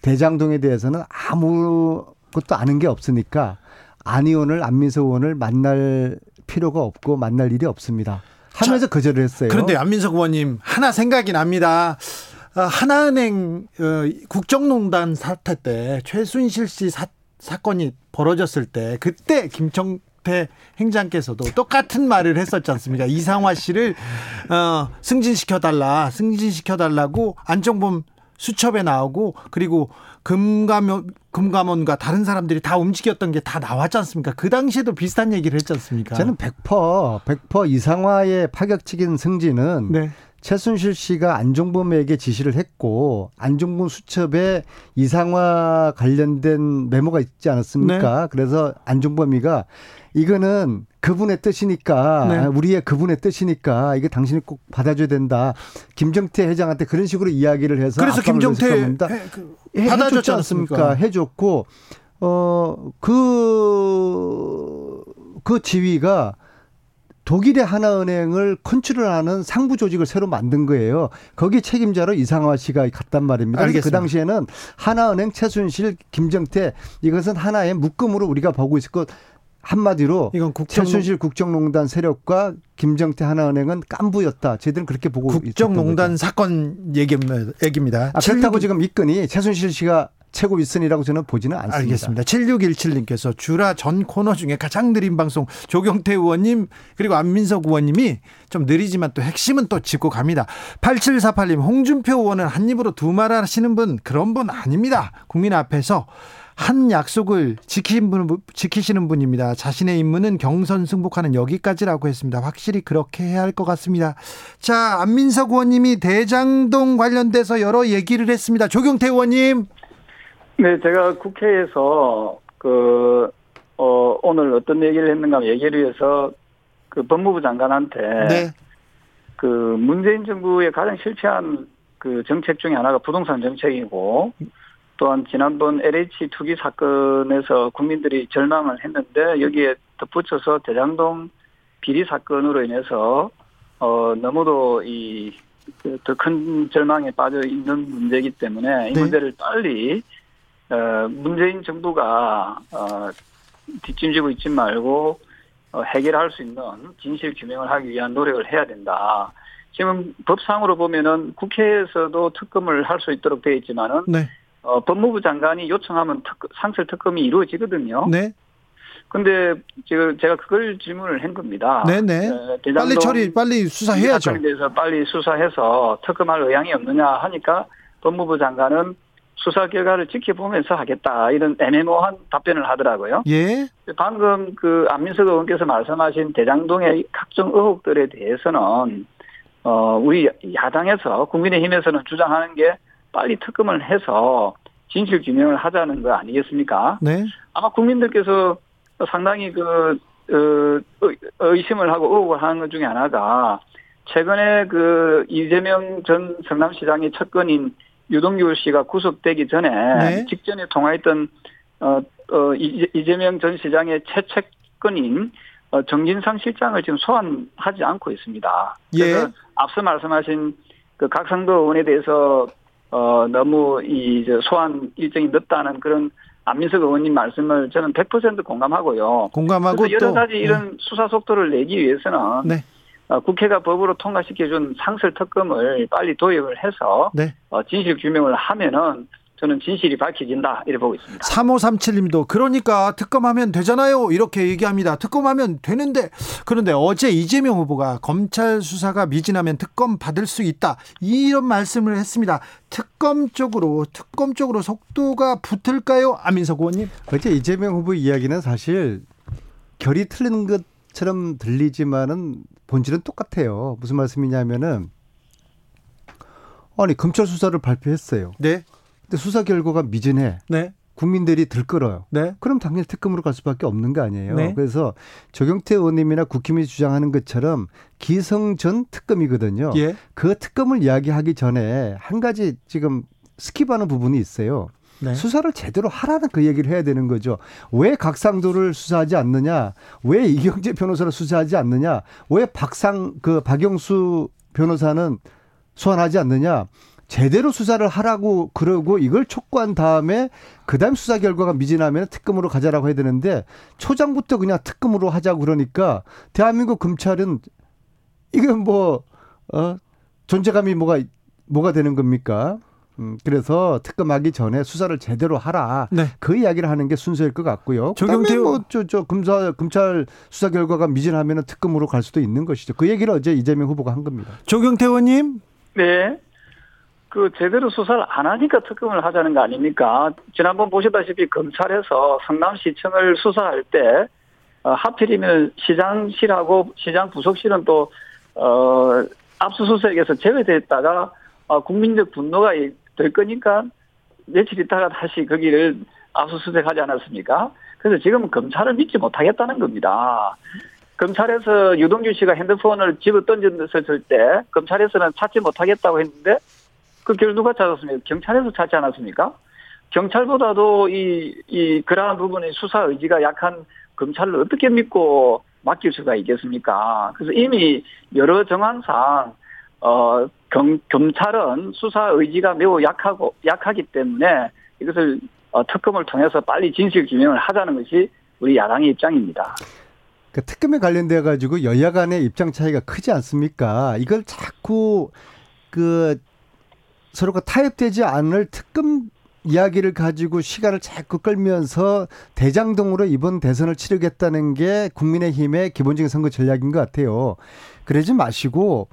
Speaker 5: 대장동에 대해서는 아무것도 아는 게 없으니까, 안 의원을, 안민석 의원을 만날 필요가 없고, 만날 일이 없습니다. 하면서 거절을 했어요.
Speaker 1: 그런데 안민석 의원님 하나 생각이 납니다. 아, 하나은행 어, 국정농단 사태 때 최순실 씨 사, 사건이 벌어졌을 때 그때 김청태 행장께서도 똑같은 말을 했었지 않습니까? 이상화 씨를 어, 승진시켜 달라, 승진시켜 달라고 안정범 수첩에 나오고 그리고 금감원 금감원과 다른 사람들이 다 움직였던 게 다 나왔지 않습니까? 그 당시에도 비슷한 얘기를 했지 않습니까?
Speaker 5: 저는 100% 100% 이상화의 파격적인 승진은
Speaker 1: 네.
Speaker 5: 최순실 씨가 안종범에게 지시를 했고 안종범 수첩에 이상화 관련된 메모가 있지 않았습니까?
Speaker 1: 네.
Speaker 5: 그래서 안종범이가 이거는 그분의 뜻이니까
Speaker 1: 네.
Speaker 5: 우리의 그분의 뜻이니까 이게 당신이 꼭 받아줘야 된다. 김정태 회장한테 그런 식으로 이야기를 해서
Speaker 1: 그래서 김정태. 해- 그-
Speaker 5: 해-
Speaker 1: 받아줬지 않습니까?
Speaker 5: 않습니까? 해줬고 어그 그 지위가 독일의 하나은행을 컨트롤하는 상부 조직을 새로 만든 거예요. 거기 책임자로 이상화 씨가 갔단 말입니다. 그
Speaker 1: 알겠습니다.
Speaker 5: 당시에는 하나은행 최순실 김정태 이것은 하나의 묶음으로 우리가 보고 있었고 한마디로
Speaker 1: 이건 국정
Speaker 5: 최순실 국정농단 세력과 김정태 하나은행은 깐부였다. 저희들은 그렇게 보고
Speaker 1: 국정농단 사건 얘기입니다.
Speaker 5: 아, 그렇다고
Speaker 1: 76
Speaker 5: 지금 이건이 최순실 씨가 최고 윗선이라고 저는 보지는 않습니다.
Speaker 1: 알겠습니다. 7617님께서 주라 전 코너 중에 가장 느린 방송 조경태 의원님 그리고 안민석 의원님이 좀 느리지만 또 핵심은 또 짚고 갑니다. 8748님 홍준표 의원은 한 입으로 두 말 하시는 분 그런 분 아닙니다. 국민 앞에서 한 약속을 지키신 분, 지키시는 분입니다. 자신의 임무는 경선 승복하는 여기까지라고 했습니다. 확실히 그렇게 해야 할 것 같습니다. 자, 안민석 의원님이 대장동 관련돼서 여러 얘기를 했습니다. 조경태 의원님.
Speaker 4: 네, 제가 국회에서 그, 어, 오늘 어떤 얘기를 했는가 얘기를 위해서 그 법무부 장관한테
Speaker 1: 네.
Speaker 4: 그 문재인 정부의 가장 실패한 그 정책 중에 하나가 부동산 정책이고 또한 지난번 LH 투기 사건에서 국민들이 절망을 했는데 여기에 덧붙여서 대장동 비리 사건으로 인해서 어 너무도 이 더 큰 절망에 빠져 있는 문제이기 때문에 이
Speaker 1: 네.
Speaker 4: 문제를 빨리 어 문재인 정부가 어 뒷짐지고 있지 말고 어, 해결할 수 있는 진실 규명을 하기 위한 노력을 해야 된다. 지금 법상으로 보면은 국회에서도 특검을 할 수 있도록 되어 있지만은
Speaker 1: 네.
Speaker 4: 어, 법무부 장관이 요청하면 특, 상설 특검이 이루어지거든요.
Speaker 1: 네.
Speaker 4: 근데 지금 제가 그걸 질문을 한 겁니다.
Speaker 1: 네네.
Speaker 4: 어,
Speaker 1: 빨리
Speaker 4: 대장동
Speaker 1: 처리, 빨리
Speaker 4: 이
Speaker 1: 수사해야죠.
Speaker 4: 대해서 빨리 수사해서 특검할 의향이 없느냐 하니까 법무부 장관은 수사 결과를 지켜보면서 하겠다 이런 애매모호한 답변을 하더라고요.
Speaker 1: 예.
Speaker 4: 방금 그 안민석 의원께서 말씀하신 대장동의 각종 의혹들에 대해서는 어 우리 야당에서 국민의힘에서는 주장하는 게 빨리 특검을 해서 진실 규명을 하자는 거 아니겠습니까?
Speaker 1: 네.
Speaker 4: 아마 국민들께서 상당히 그 어, 의- 의심을 하고 의혹을 하는 것 중에 하나가 최근에 그 이재명 전 성남시장의 첫 건인 유동규 씨가 구속되기 전에
Speaker 1: 네.
Speaker 4: 직전에 통화했던 어, 어, 이재- 이재명 전 시장의 최측근인 어, 정진상 실장을 지금 소환하지 않고 있습니다. 그래서
Speaker 1: 예.
Speaker 4: 앞서 말씀하신 그 각성도 의원에 대해서 어, 너무 이저 소환 일정이 늦다는 그런 안민석 의원님 말씀을 저는 100% 공감하고요.
Speaker 1: 공감하고
Speaker 4: 여러
Speaker 1: 또
Speaker 4: 가지 이런 수사 속도를 내기 위해서는
Speaker 1: 네.
Speaker 4: 어, 국회가 법으로 통과시켜준 상설 특검을 빨리 도입을 해서
Speaker 1: 네.
Speaker 4: 어, 진실 규명을 하면은 저는 진실이 밝혀진다 이렇게 보고 있습니다.
Speaker 1: 3537님도 그러니까 특검하면 되잖아요. 이렇게 얘기합니다. 특검하면 되는데 그런데 어제 이재명 후보가 검찰 수사가 미진하면 특검 받을 수 있다. 이런 말씀을 했습니다. 특검 쪽으로 특검 쪽으로 속도가 붙을까요? 안민석 의원님.
Speaker 5: 어제 이재명 후보 이야기는 사실 결이 틀린 것 처럼 들리지만은 본질은 똑같아요. 무슨 말씀이냐면은 아니 검찰 수사를 발표했어요.
Speaker 1: 네.
Speaker 5: 근데 수사 결과가 미진해.
Speaker 1: 네.
Speaker 5: 국민들이 들끓어요.
Speaker 1: 네.
Speaker 5: 그럼 당연히 특검으로 갈 수밖에 없는 거 아니에요.
Speaker 1: 네.
Speaker 5: 그래서 조경태 의원님이나 국힘이 주장하는 것처럼 기승전 특검이거든요.
Speaker 1: 예.
Speaker 5: 그 특검을 이야기하기 전에 한 가지 지금 skip하는 부분이 있어요.
Speaker 1: 네.
Speaker 5: 수사를 제대로 하라는 그 얘기를 해야 되는 거죠. 왜 곽상도를 수사하지 않느냐? 왜 이경재 변호사를 수사하지 않느냐? 왜 박상 그 박영수 변호사는 소환하지 않느냐? 제대로 수사를 하라고 그러고 이걸 촉구한 다음에 그다음 수사 결과가 미진하면 특검으로 가자라고 해야 되는데 초장부터 그냥 특검으로 하자고 그러니까 대한민국 검찰은 이건 뭐, 어, 존재감이 뭐가, 뭐가 되는 겁니까? 음, 그래서 특검하기 전에 수사를 제대로 하라.
Speaker 1: 네.
Speaker 5: 그 이야기를 하는 게 순서일 것 같고요.
Speaker 1: 조경태
Speaker 5: 그다음에 뭐저 저 검사 검찰 수사 결과가 미진하면은 특검으로 갈 수도 있는 것이죠. 그 얘기를 어제 이재명 후보가 한 겁니다.
Speaker 1: 조경태 의원님.
Speaker 4: 네. 그 제대로 수사를 안 하니까 특검을 하자는 거 아닙니까? 지난번 보셨다시피 검찰에서 성남시청을 수사할 때 어, 하필이면 시장실하고 시장 부속실은 또 어, 압수수색에서 제외됐다가 어, 국민적 분노가 이- 될 거니까 며칠 있다가 다시 거기를 압수수색하지 않았습니까? 그래서 지금 검찰을 믿지 못하겠다는 겁니다. 검찰에서 유동규 씨가 핸드폰을 집어 던졌을 때 검찰에서는 찾지 못하겠다고 했는데 그 결 누가 찾았습니까? 경찰에서 찾지 않았습니까? 경찰보다도 이, 이, 그러한 부분의 수사 의지가 약한 검찰을 어떻게 믿고 맡길 수가 있겠습니까? 그래서 이미 여러 정황상, 어, 검, 검찰은 수사 의지가 매우 약하고, 약하기 때문에 이것을 어, 특검을 통해서 빨리 진실 규명을 하자는 것이 우리 야당의 입장입니다.
Speaker 5: 그 특검에 관련돼 가지고 여야 간의 입장 차이가 크지 않습니까? 이걸 자꾸 그 서로가 타협되지 않을 특검 이야기를 가지고 시간을 자꾸 끌면서 대장동으로 이번 대선을 치르겠다는 게 국민의힘의 기본적인 선거 전략인 것 같아요. 그러지 마시고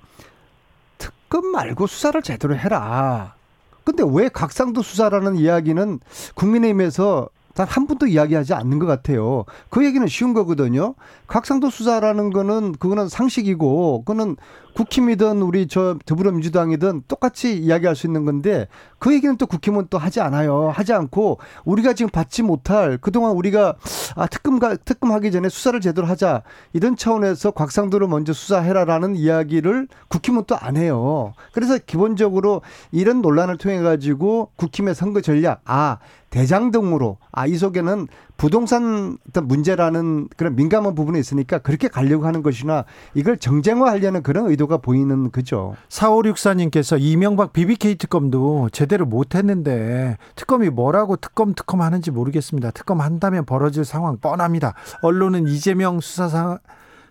Speaker 5: 특검 말고 수사를 제대로 해라. 근데 왜 각상도 수사라는 이야기는 국민의힘에서 단 한 분도 이야기하지 않는 것 같아요. 그 얘기는 쉬운 거거든요. 각상도 수사라는 거는 그거는 상식이고 그거는 국힘이든 우리 저 더불어민주당이든 똑같이 이야기할 수 있는 건데 그 얘기는 또 국힘은 또 하지 않아요. 하지 않고 우리가 지금 받지 못할 그동안 우리가 아 특검가 특검하기 전에 수사를 제대로 하자 이런 차원에서 곽상도를 먼저 수사해라라는 이야기를 국힘은 또 안 해요. 그래서 기본적으로 이런 논란을 통해 가지고 국힘의 선거 전략 아 대장동으로 아 이 속에는 부동산 어떤 문제라는 그런 민감한 부분이 있으니까 그렇게 가려고 하는 것이나 이걸 정쟁화하려는 그런 의도가 보이는 거죠.
Speaker 1: 4564님께서 이명박 BBK 특검도 제대로 못했는데 특검이 뭐라고 특검 특검 하는지 모르겠습니다. 특검 한다면 벌어질 상황 뻔합니다. 언론은 이재명 수사 상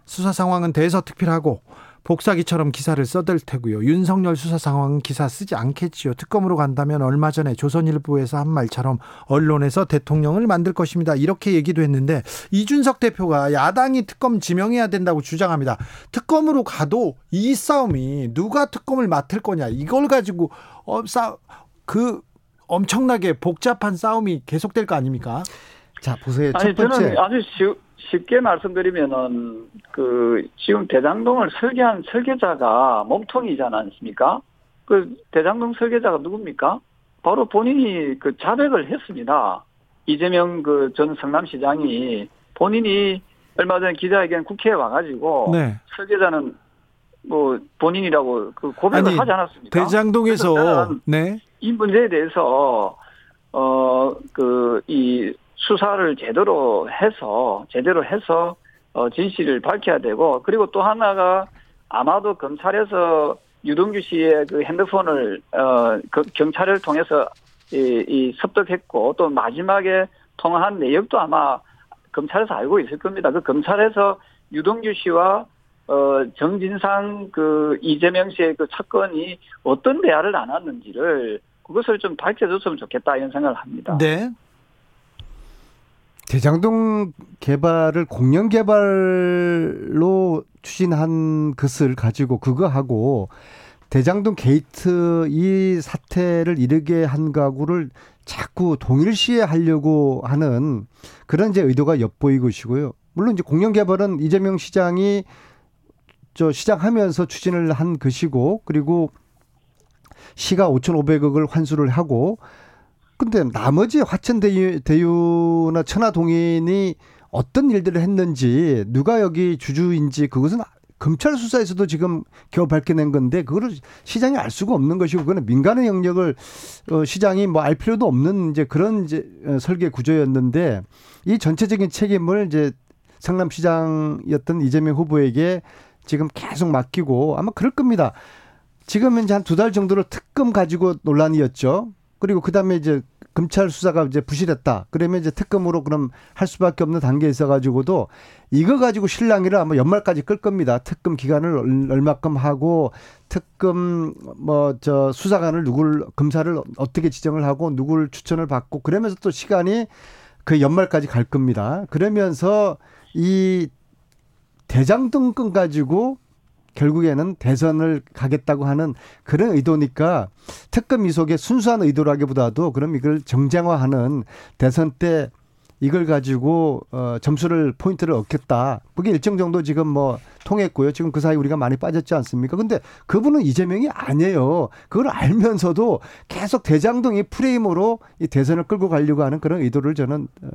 Speaker 1: 수사 상황은 대서특필하고 복사기처럼 기사를 써댈 테고요. 윤석열 수사 상황은 기사 쓰지 않겠지요. 특검으로 간다면 얼마 전에 조선일보에서 한 말처럼 언론에서 대통령을 만들 것입니다. 이렇게 얘기도 했는데 이준석 대표가 야당이 특검 지명해야 된다고 주장합니다. 특검으로 가도 이 싸움이 누가 특검을 맡을 거냐 이걸 가지고 어 싸 그 엄청나게 복잡한 싸움이 계속될 거 아닙니까?
Speaker 5: 자 보세요.
Speaker 4: 아니
Speaker 5: 첫 번째
Speaker 4: 저는 아주 쉬, 쉽게 말씀드리면은 그 지금 대장동을 설계한 설계자가 몸통이지 않습니까? 그 대장동 설계자가 누굽니까? 바로 본인이 그 자백을 했습니다. 이재명 그 전 성남시장이 본인이 얼마 전에 기자회견 국회에 와가지고
Speaker 1: 네.
Speaker 4: 설계자는 뭐 본인이라고 그 고백을
Speaker 1: 아니,
Speaker 4: 하지 않았습니까?
Speaker 1: 대장동에서 네.
Speaker 4: 이 문제에 대해서 어그이 수사를 제대로 해서 제대로 해서 어 진실을 밝혀야 되고 그리고 또 하나가 아마도 검찰에서 유동규 씨의 그 핸드폰을 어 그 경찰을 통해서 이, 이 습득했고 또 마지막에 통화한 내역도 아마 검찰에서 알고 있을 겁니다. 그 검찰에서 유동규 씨와 어, 정진상 그 이재명 씨의 그 사건이 어떤 대화를 나눴는지를 그것을 좀 밝혀줬으면 좋겠다 이런 생각을 합니다.
Speaker 1: 네.
Speaker 5: 대장동 개발을 공영 개발로 추진한 것을 가지고 그거 하고 대장동 게이트 이 사태를 이르게 한 가구를 자꾸 동일시에 하려고 하는 그런 이제 의도가 엿보이고 있고요. 물론 이제 공영 개발은 이재명 시장이 저 시장하면서 추진을 한 것이고 그리고 시가 5,500억을 환수를 하고 근데 나머지 화천 대유, 대유나 천하 동인이 어떤 일들을 했는지 누가 여기 주주인지 그것은 검찰 수사에서도 지금 겨우 밝혀낸 건데 그거를 시장이 알 수가 없는 것이고 그거는 민간의 영역을 어 시장이 뭐 알 필요도 없는 이제 그런 이제 어, 설계 구조였는데 이 전체적인 책임을 이제 성남시장이었던 이재명 후보에게 지금 계속 맡기고 아마 그럴 겁니다. 지금 현재 한두 달 정도로 특검 가지고 논란이었죠. 그리고 그 다음에 이제 검찰 수사가 이제 부실했다. 그러면 이제 특검으로 그럼 할 수밖에 없는 단계에 있어 가지고도 이거 가지고 신랑이를 아마 연말까지 끌 겁니다. 특검 기간을 얼마큼 하고 특검 뭐 저 수사관을 누굴 검사를 어떻게 지정을 하고 누굴 추천을 받고 그러면서 또 시간이 그 연말까지 갈 겁니다. 그러면서 이 대장동권 가지고 결국에는 대선을 가겠다고 하는 그런 의도니까 특검 이속의 순수한 의도라기보다도 그럼 이걸 정쟁화하는 대선 때 이걸 가지고 어 점수를 포인트를 얻겠다. 그게 일정 정도 지금 뭐 통했고요. 지금 그 사이 우리가 많이 빠졌지 않습니까? 근데 그분은 이재명이 아니에요. 그걸 알면서도 계속 대장동이 프레임으로 이 대선을 끌고 가려고 하는 그런 의도를 저는 어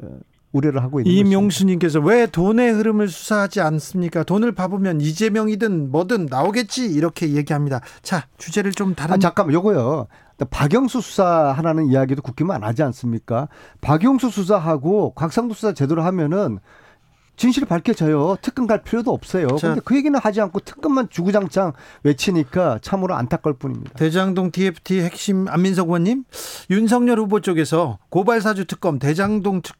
Speaker 5: 우려를 하고 있는
Speaker 1: 이명수님께서 왜 돈의 흐름을 수사하지 않습니까? 돈을 봐보면 이재명이든 뭐든 나오겠지 이렇게 얘기합니다. 자 주제를 좀 다른.
Speaker 5: 아, 잠깐만 요거요. 박영수 수사 하라는 이야기도 국힘은 안 하지 않습니까? 박영수 수사하고 곽상도 수사 제대로 하면은 진실이 밝혀져요. 특검 갈 필요도 없어요. 그런데 그 얘기는 하지 않고 특검만 주구장창 외치니까 참으로 안타까울 뿐입니다.
Speaker 1: 대장동 TFT 핵심 안민석 의원님, 윤석열 후보 쪽에서 고발사주 특검, 대장동 특,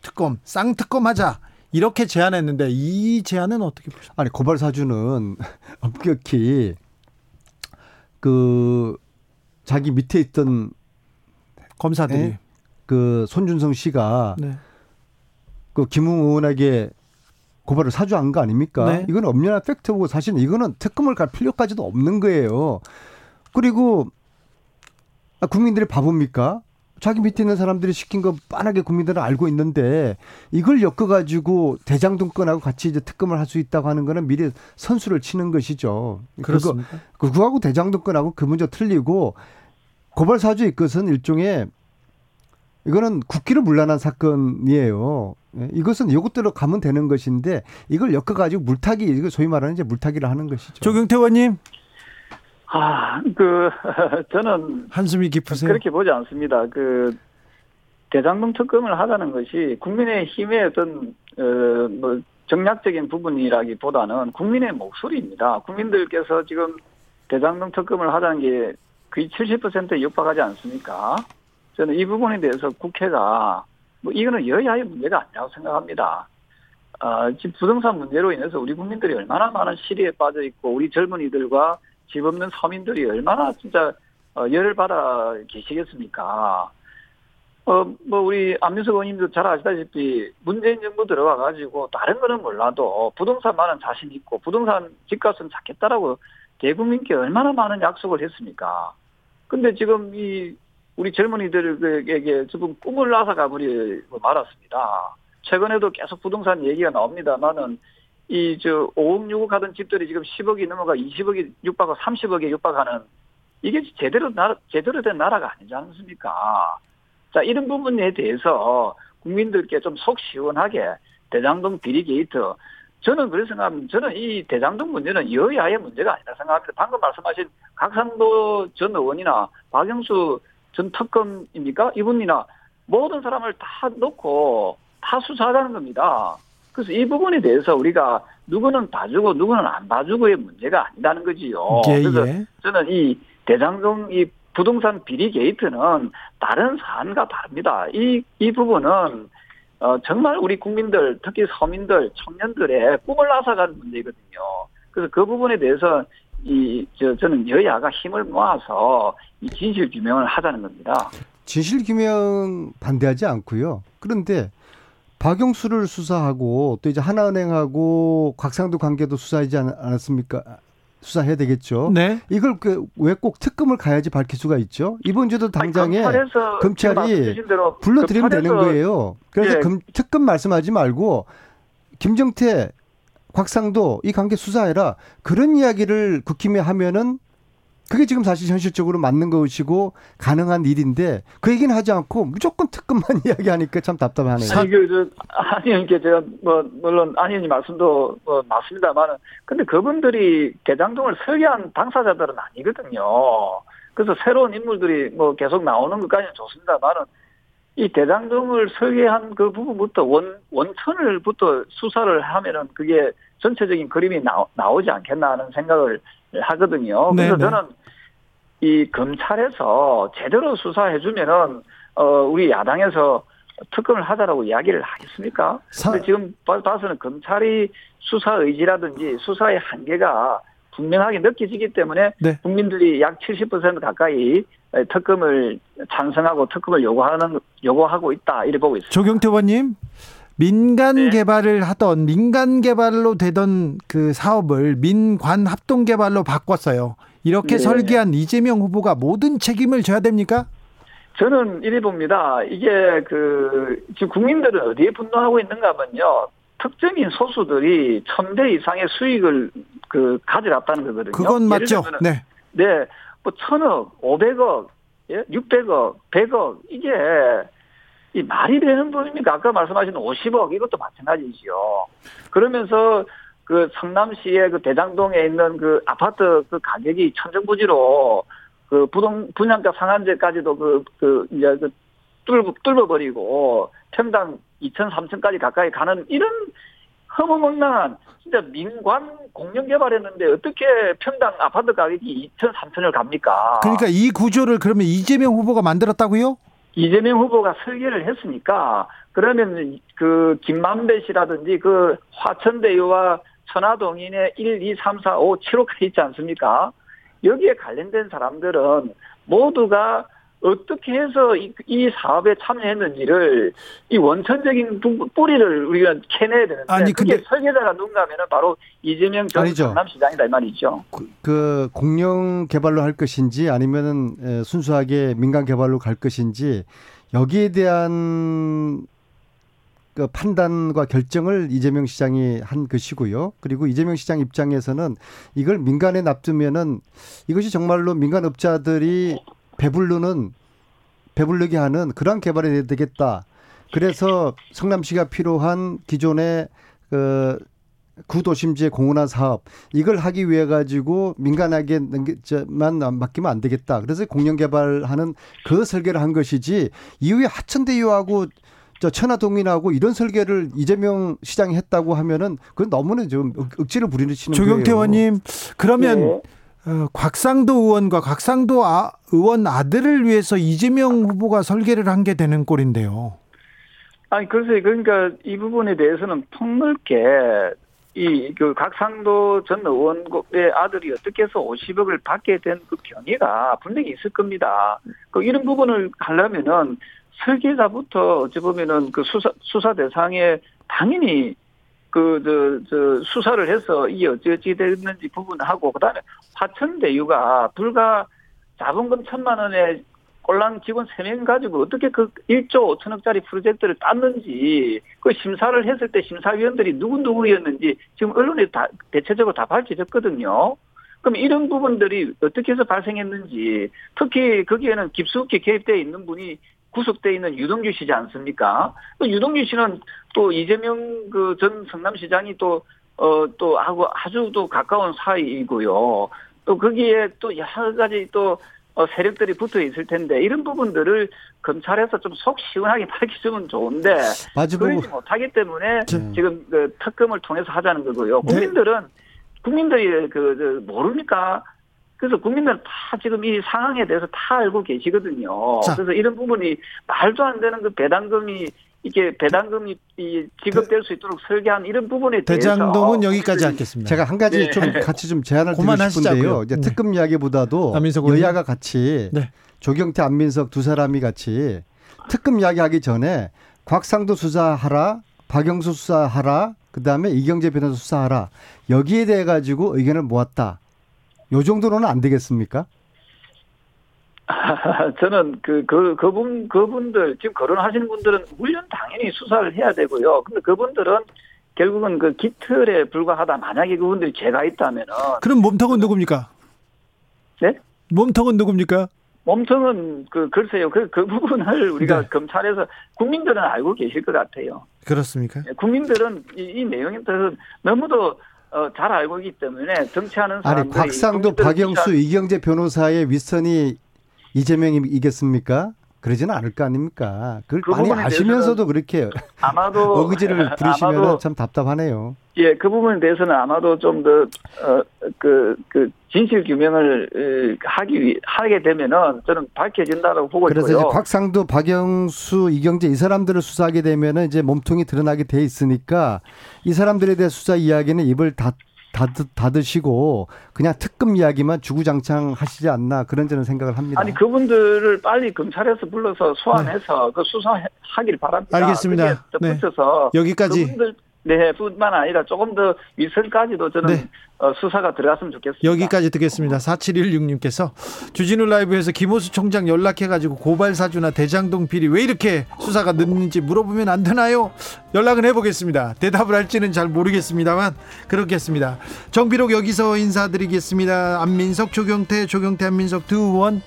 Speaker 1: 특검, 쌍특검 하자. 이렇게 제안했는데 이 제안은 어떻게 보십니까?
Speaker 5: 아니 고발 사주는 엄격히 그 자기 밑에 있던
Speaker 1: 검사들이
Speaker 5: 네? 그 손준성 씨가 네. 그 김웅 의원에게 고발을 사주한 거 아닙니까? 네. 이건 엄연한 팩트고 사실은 이거는 특검을 갈 필요까지도 없는 거예요. 그리고 아, 국민들이 바보입니까? 자기 밑에 있는 사람들이 시킨 거 빤하게 국민들은 알고 있는데 이걸 엮어가지고 대장동권하고 같이 이제 특검을 할 수 있다고 하는 거는 미리 선수를 치는 것이죠.
Speaker 1: 그렇습니까?
Speaker 5: 그거, 그거하고 대장동권하고 그 문제 틀리고 고발사주의 것은 일종의 이거는 국기를 물란한 사건이에요. 예, 이것은 이것대로 가면 되는 것인데 이걸 엮어가지고 물타기, 이거 소위 말하는 이제 물타기를 하는 것이죠.
Speaker 1: 조경태 의원님.
Speaker 4: 아, 그, 저는.
Speaker 1: 한숨이 깊으세요?
Speaker 4: 그렇게 보지 않습니다. 그, 대장동 특검을 하자는 것이 국민의 힘의 어떤, 어, 뭐, 정략적인 부분이라기 보다는 국민의 목소리입니다. 국민들께서 지금 대장동 특검을 하자는 게 거의 70%에 육박하지 않습니까? 저는 이 부분에 대해서 국회가, 뭐, 이거는 여야의 문제가 아니라고 생각합니다. 아, 지금 부동산 문제로 인해서 우리 국민들이 얼마나 많은 시리에 빠져 있고, 우리 젊은이들과 집 없는 서민들이 얼마나 진짜 어, 열을 받아 계시겠습니까? 어, 뭐, 우리 안민석 의원님도 잘 아시다시피 문재인 정부 들어와 가지고 다른 거는 몰라도 부동산만은 자신 있고 부동산 집값은 잡겠다라고 대국민께 얼마나 많은 약속을 했습니까? 근데 지금 이 우리 젊은이들에게 지금 꿈을 낳아서 가버리고 말았습니다. 최근에도 계속 부동산 얘기가 나옵니다만은 이 저 5억 6억 하던 집들이 지금 10억이 넘어가 20억이 육박하고 30억에 육박하는 이게 제대로 나라 제대로 된 나라가 아니지 않습니까? 자 이런 부분에 대해서 국민들께 좀 속 시원하게 대장동 비리 게이트 저는 그래서 생각합니다. 저는 이 대장동 문제는 여야의 문제가 아니라 생각합니다. 방금 말씀하신 곽상도 전 의원이나 박영수 전 특검입니까? 이분이나 모든 사람을 다 놓고 다 수사하자는 겁니다. 그래서 이 부분에 대해서 우리가 누구는 봐주고 누구는 안 봐주고의 문제가 아니라는 거지요.
Speaker 1: 예,
Speaker 4: 그래서
Speaker 1: 예.
Speaker 4: 저는 이 대장동 이 부동산 비리 게이트는 다른 사안과 다릅니다. 이, 이 부분은 어, 정말 우리 국민들, 특히 서민들, 청년들의 꿈을 앗아가는 문제거든요. 그래서 그 부분에 대해서 이, 저, 저는 여야가 힘을 모아서 이 진실 규명을 하자는 겁니다.
Speaker 5: 진실 규명 반대하지 않고요. 그런데 박영수를 수사하고 또 이제 하나은행하고 곽상도 관계도 수사하지 않았습니까? 수사해야 되겠죠.
Speaker 1: 네.
Speaker 5: 이걸 그왜꼭 특검을 가야지 밝힐 수가 있죠? 이번 주도 당장에
Speaker 4: 아니,
Speaker 5: 검찰이 불러들이면 되는 거예요. 그래서
Speaker 4: 예.
Speaker 5: 금, 특검 말씀하지 말고 김정태, 곽상도 이 관계 수사해라 그런 이야기를 국힘이 하면은 그게 지금 사실 현실적으로 맞는 것이고 가능한 일인데 그 얘기는 하지 않고 무조건 특검만 이야기하니까 참 답답하네요.
Speaker 4: 아니, 그, 저, 아니, 이렇게 제가, 뭐, 물론, 아니, 의원님 말씀도, 뭐, 맞습니다만은, 근데 그분들이 대장동을 설계한 당사자들은 아니거든요. 그래서 새로운 인물들이 뭐 계속 나오는 것까지는 좋습니다만은, 이 대장동을 설계한 그 부분부터 원, 원천을부터 수사를 하면은 그게 전체적인 그림이 나, 나오지 않겠나 하는 생각을 하거든요. 그래서
Speaker 1: 네네.
Speaker 4: 저는 이 검찰에서 제대로 수사해주면은 어, 우리 야당에서 특검을 하자라고 이야기를 하겠습니까?
Speaker 1: 사-
Speaker 4: 근데 지금 봐- 봐서는 검찰이 수사 의지라든지 수사의 한계가 분명하게 느껴지기 때문에
Speaker 1: 네.
Speaker 4: 국민들이 약 70% 가까이 특검을 찬성하고 특검을 요구하는 요구하고 있다 이렇게 보고 있습니다.
Speaker 1: 조경태 의원님 민간
Speaker 4: 네.
Speaker 1: 개발을 하던 민간 개발로 되던 그 사업을 민관 합동 개발로 바꿨어요. 이렇게
Speaker 4: 네.
Speaker 1: 설계한 이재명 후보가 모든 책임을 져야 됩니까?
Speaker 4: 저는 이래 봅니다. 이게 그 지금 국민들은 어디에 분노하고 있는가 하면요. 특정인 소수들이 천대 이상의 수익을 그 가져갔다는 거거든요.
Speaker 1: 그건 맞죠. 네.
Speaker 4: 네, 뭐 천억, 오백억, 예, 육백억, 백억 이게 이 말이 되는 돈입니까? 아까 말씀하신 50억 이것도 마찬가지죠. 그러면서 그 성남시의 그 대장동에 있는 그 아파트 그 가격이 천정부지로 그 부동 분양가 상한제까지도 그 그 이제 그 뚫어 뚫어버리고 평당 2천 3천까지 가까이 가는 이런 허무맹랑한 진짜 민관 공영 개발했는데 어떻게 평당 아파트 가격이 2천 3천을 갑니까?
Speaker 1: 그러니까 이 구조를 그러면 이재명 후보가 만들었다고요?
Speaker 4: 이재명 후보가 설계를 했으니까 그러면 그 김만배 씨라든지 그 화천대유와 천화동인의 1, 2, 3, 4, 5, 7호가 있지 않습니까? 여기에 관련된 사람들은 모두가 어떻게 해서 이, 이 사업에 참여했는지를 이 원천적인 부- 뿌리를 우리가 캐내야 되는데
Speaker 1: 아니,
Speaker 4: 그게
Speaker 1: 근데-
Speaker 4: 설계자가 누군가 하면은 바로 이재명 전
Speaker 5: 아니죠.
Speaker 4: 성남시장이다 이 말이죠.
Speaker 5: 그, 그 공영 개발로 할 것인지 아니면은 에, 순수하게 민간 개발로 갈 것인지 여기에 대한 그 판단과 결정을 이재명 시장이 한 것이고요. 그리고 이재명 시장 입장에서는 이걸 민간에 납두면은 이것이 정말로 민간 업자들이 배불르는 배불르게 하는 그러한 개발이 돼야 되겠다. 그래서 성남시가 필요한 기존의 그 구도심지의 공원화 사업 이걸 하기 위해 가지고 민간에게 넘기만 맡기면 안 되겠다. 그래서 공영 개발하는 그 설계를 한 것이지 이후에 하천대유하고 저 천하동인하고 이런 설계를 이재명 시장이 했다고 하면은 그건 너무나 좀 억- 억지를 부리시는
Speaker 1: 조경태
Speaker 5: 거예요.
Speaker 1: 의원님 그러면
Speaker 4: 네.
Speaker 1: 어, 곽상도 의원과 곽상도 아- 의원 아들을 위해서 이재명 후보가 설계를 한 게 되는 꼴인데요.
Speaker 4: 아니 글쎄 그러니까 이 부분에 대해서는 폭넓게 이그 각상도 전 의원의 아들이 어떻게 해서 50억을 받게 된그 경위가 분명히 있을 겁니다. 그 이런 부분을 하려면은 설계자부터 어찌 보면은 그 수사 수사 대상에 당연히 그 저 저 수사를 해서 이게 어찌어찌 됐는지 부분하고 그 다음에 화천대유가 불과 자본금 천만 원에 꼴랑 직원 3명 가지고 어떻게 그 1조 5천억짜리 프로젝트를 땄는지 그 심사를 했을 때 심사위원들이 누구누구였는지 지금 언론에 다 대체적으로 다 밝혀졌거든요. 그럼 이런 부분들이 어떻게 해서 발생했는지 특히 거기에는 깊숙이 개입되어 있는 분이 구속되어 있는 유동규 씨지 않습니까? 또 유동규 씨는 또 이재명 그 전 성남시장이 또, 어, 또 하고 아주 또 가까운 사이이고요. 또 거기에 또 여러 가지 또 어, 세력들이 붙어 있을 텐데 이런 부분들을 검찰에서 좀 속 시원하게 밝혀주면 좋은데
Speaker 5: 마주보고
Speaker 4: 그러지 못하기 때문에
Speaker 5: 저-
Speaker 4: 지금 그 특검을 통해서 하자는 거고요.
Speaker 1: 네.
Speaker 4: 국민들은 국민들이 그 저, 모릅니까? 그래서 국민들은 다 지금 이 상황에 대해서 다 알고 계시거든요.
Speaker 1: 자.
Speaker 4: 그래서 이런 부분이 말도 안 되는 그 배당금이 이게 배당금이 이 지급될 수 있도록 설계한 이런 부분에 대해서
Speaker 1: 대장동은 여기까지 하겠습니다.
Speaker 5: 제가 한 가지
Speaker 4: 네.
Speaker 5: 좀 같이 좀 제안을 드리고. 싶은데요. 이제
Speaker 1: 네.
Speaker 5: 특급 이야기보다도. 여야가 같이
Speaker 1: 네.
Speaker 5: 조경태, 안민석 두 사람이 같이 특급 이야기하기 전에 곽상도 수사하라, 박영수 수사하라, 그 다음에 이경재 변호사 수사하라 여기에 대해 가지고 의견을 모았다. 요 정도로는 안 되겠습니까?
Speaker 4: 저는 그, 그, 그분, 그분들, 지금 거론하시는 분들은 물론 당연히 수사를 해야 되고요. 근데 그분들은 결국은 그 기틀에 불과하다. 만약에 그분들이 죄가 있다면은.
Speaker 1: 그럼 몸통은 누굽니까?
Speaker 4: 네?
Speaker 1: 몸통은 누굽니까?
Speaker 4: 몸통은 그, 글쎄요. 그, 그 부분을 우리가
Speaker 1: 네.
Speaker 4: 검찰에서 국민들은 알고 계실 것 같아요.
Speaker 1: 그렇습니까?
Speaker 4: 국민들은 이, 이 내용에 대해서 너무도 어, 잘 알고 있기 때문에 정치하는 사람들이
Speaker 5: 아니 곽상도, 박영수, 이경재 변호사의 윗선이 이재명이 이겠습니까? 그러지는 않을 거 아닙니까? 그걸
Speaker 4: 그
Speaker 5: 많이 아시면서도 그렇게
Speaker 4: 아마도
Speaker 5: 어그지를 부리시면 참 답답하네요.
Speaker 4: 예, 그 부분에 대해서는 아마도 좀 더, 어, 그, 그, 진실 규명을 에, 하기, 위- 하게 되면은 저는 밝혀진다고 보고
Speaker 5: 그래서
Speaker 4: 있고요.
Speaker 5: 곽상도, 박영수, 이경재 이 사람들을 수사하게 되면은 이제 몸통이 드러나게 돼 있으니까 이 사람들에 대한 수사 이야기는 입을 닫, 닫, 닫으시고 그냥 특검 이야기만 주구장창 하시지 않나 그런 저는 생각을 합니다.
Speaker 4: 아니, 그분들을 빨리 검찰에서 불러서 소환해서 그 수사하길 바랍니다.
Speaker 1: 네. 알겠습니다. 네. 여기까지.
Speaker 4: 그분들 네, 뿐만 아니라 조금 더 위선까지도 저는
Speaker 1: 네.
Speaker 4: 어, 수사가 들어갔으면 좋겠습니다.
Speaker 1: 여기까지 듣겠습니다. 4716님께서 주진우 라이브에서 김호수 총장 연락해가지고 고발 사주나 대장동 비리 왜 이렇게 수사가 늦는지 물어보면 안 되나요? 연락은 해보겠습니다. 대답을 할지는 잘 모르겠습니다만 그렇겠습니다. 정비록 여기서 인사드리겠습니다. 안민석, 조경태, 조경태, 안민석 두 의원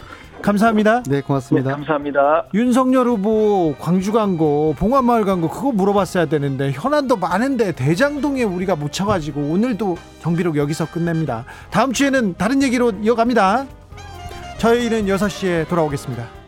Speaker 1: 감사합니다.
Speaker 5: 네,
Speaker 4: 네,
Speaker 5: 고맙습니다.
Speaker 4: 감사합니다.
Speaker 1: 윤석열 후보 광주 광고 봉화마을 광고 그거 물어봤어야 되는데 현안도 많은데 대장동에 우리가 묻혀가지고 오늘도 정비록 여기서 끝냅니다 다음 주에는 다른 얘기로 이어갑니다 저희는 6시에 돌아오겠습니다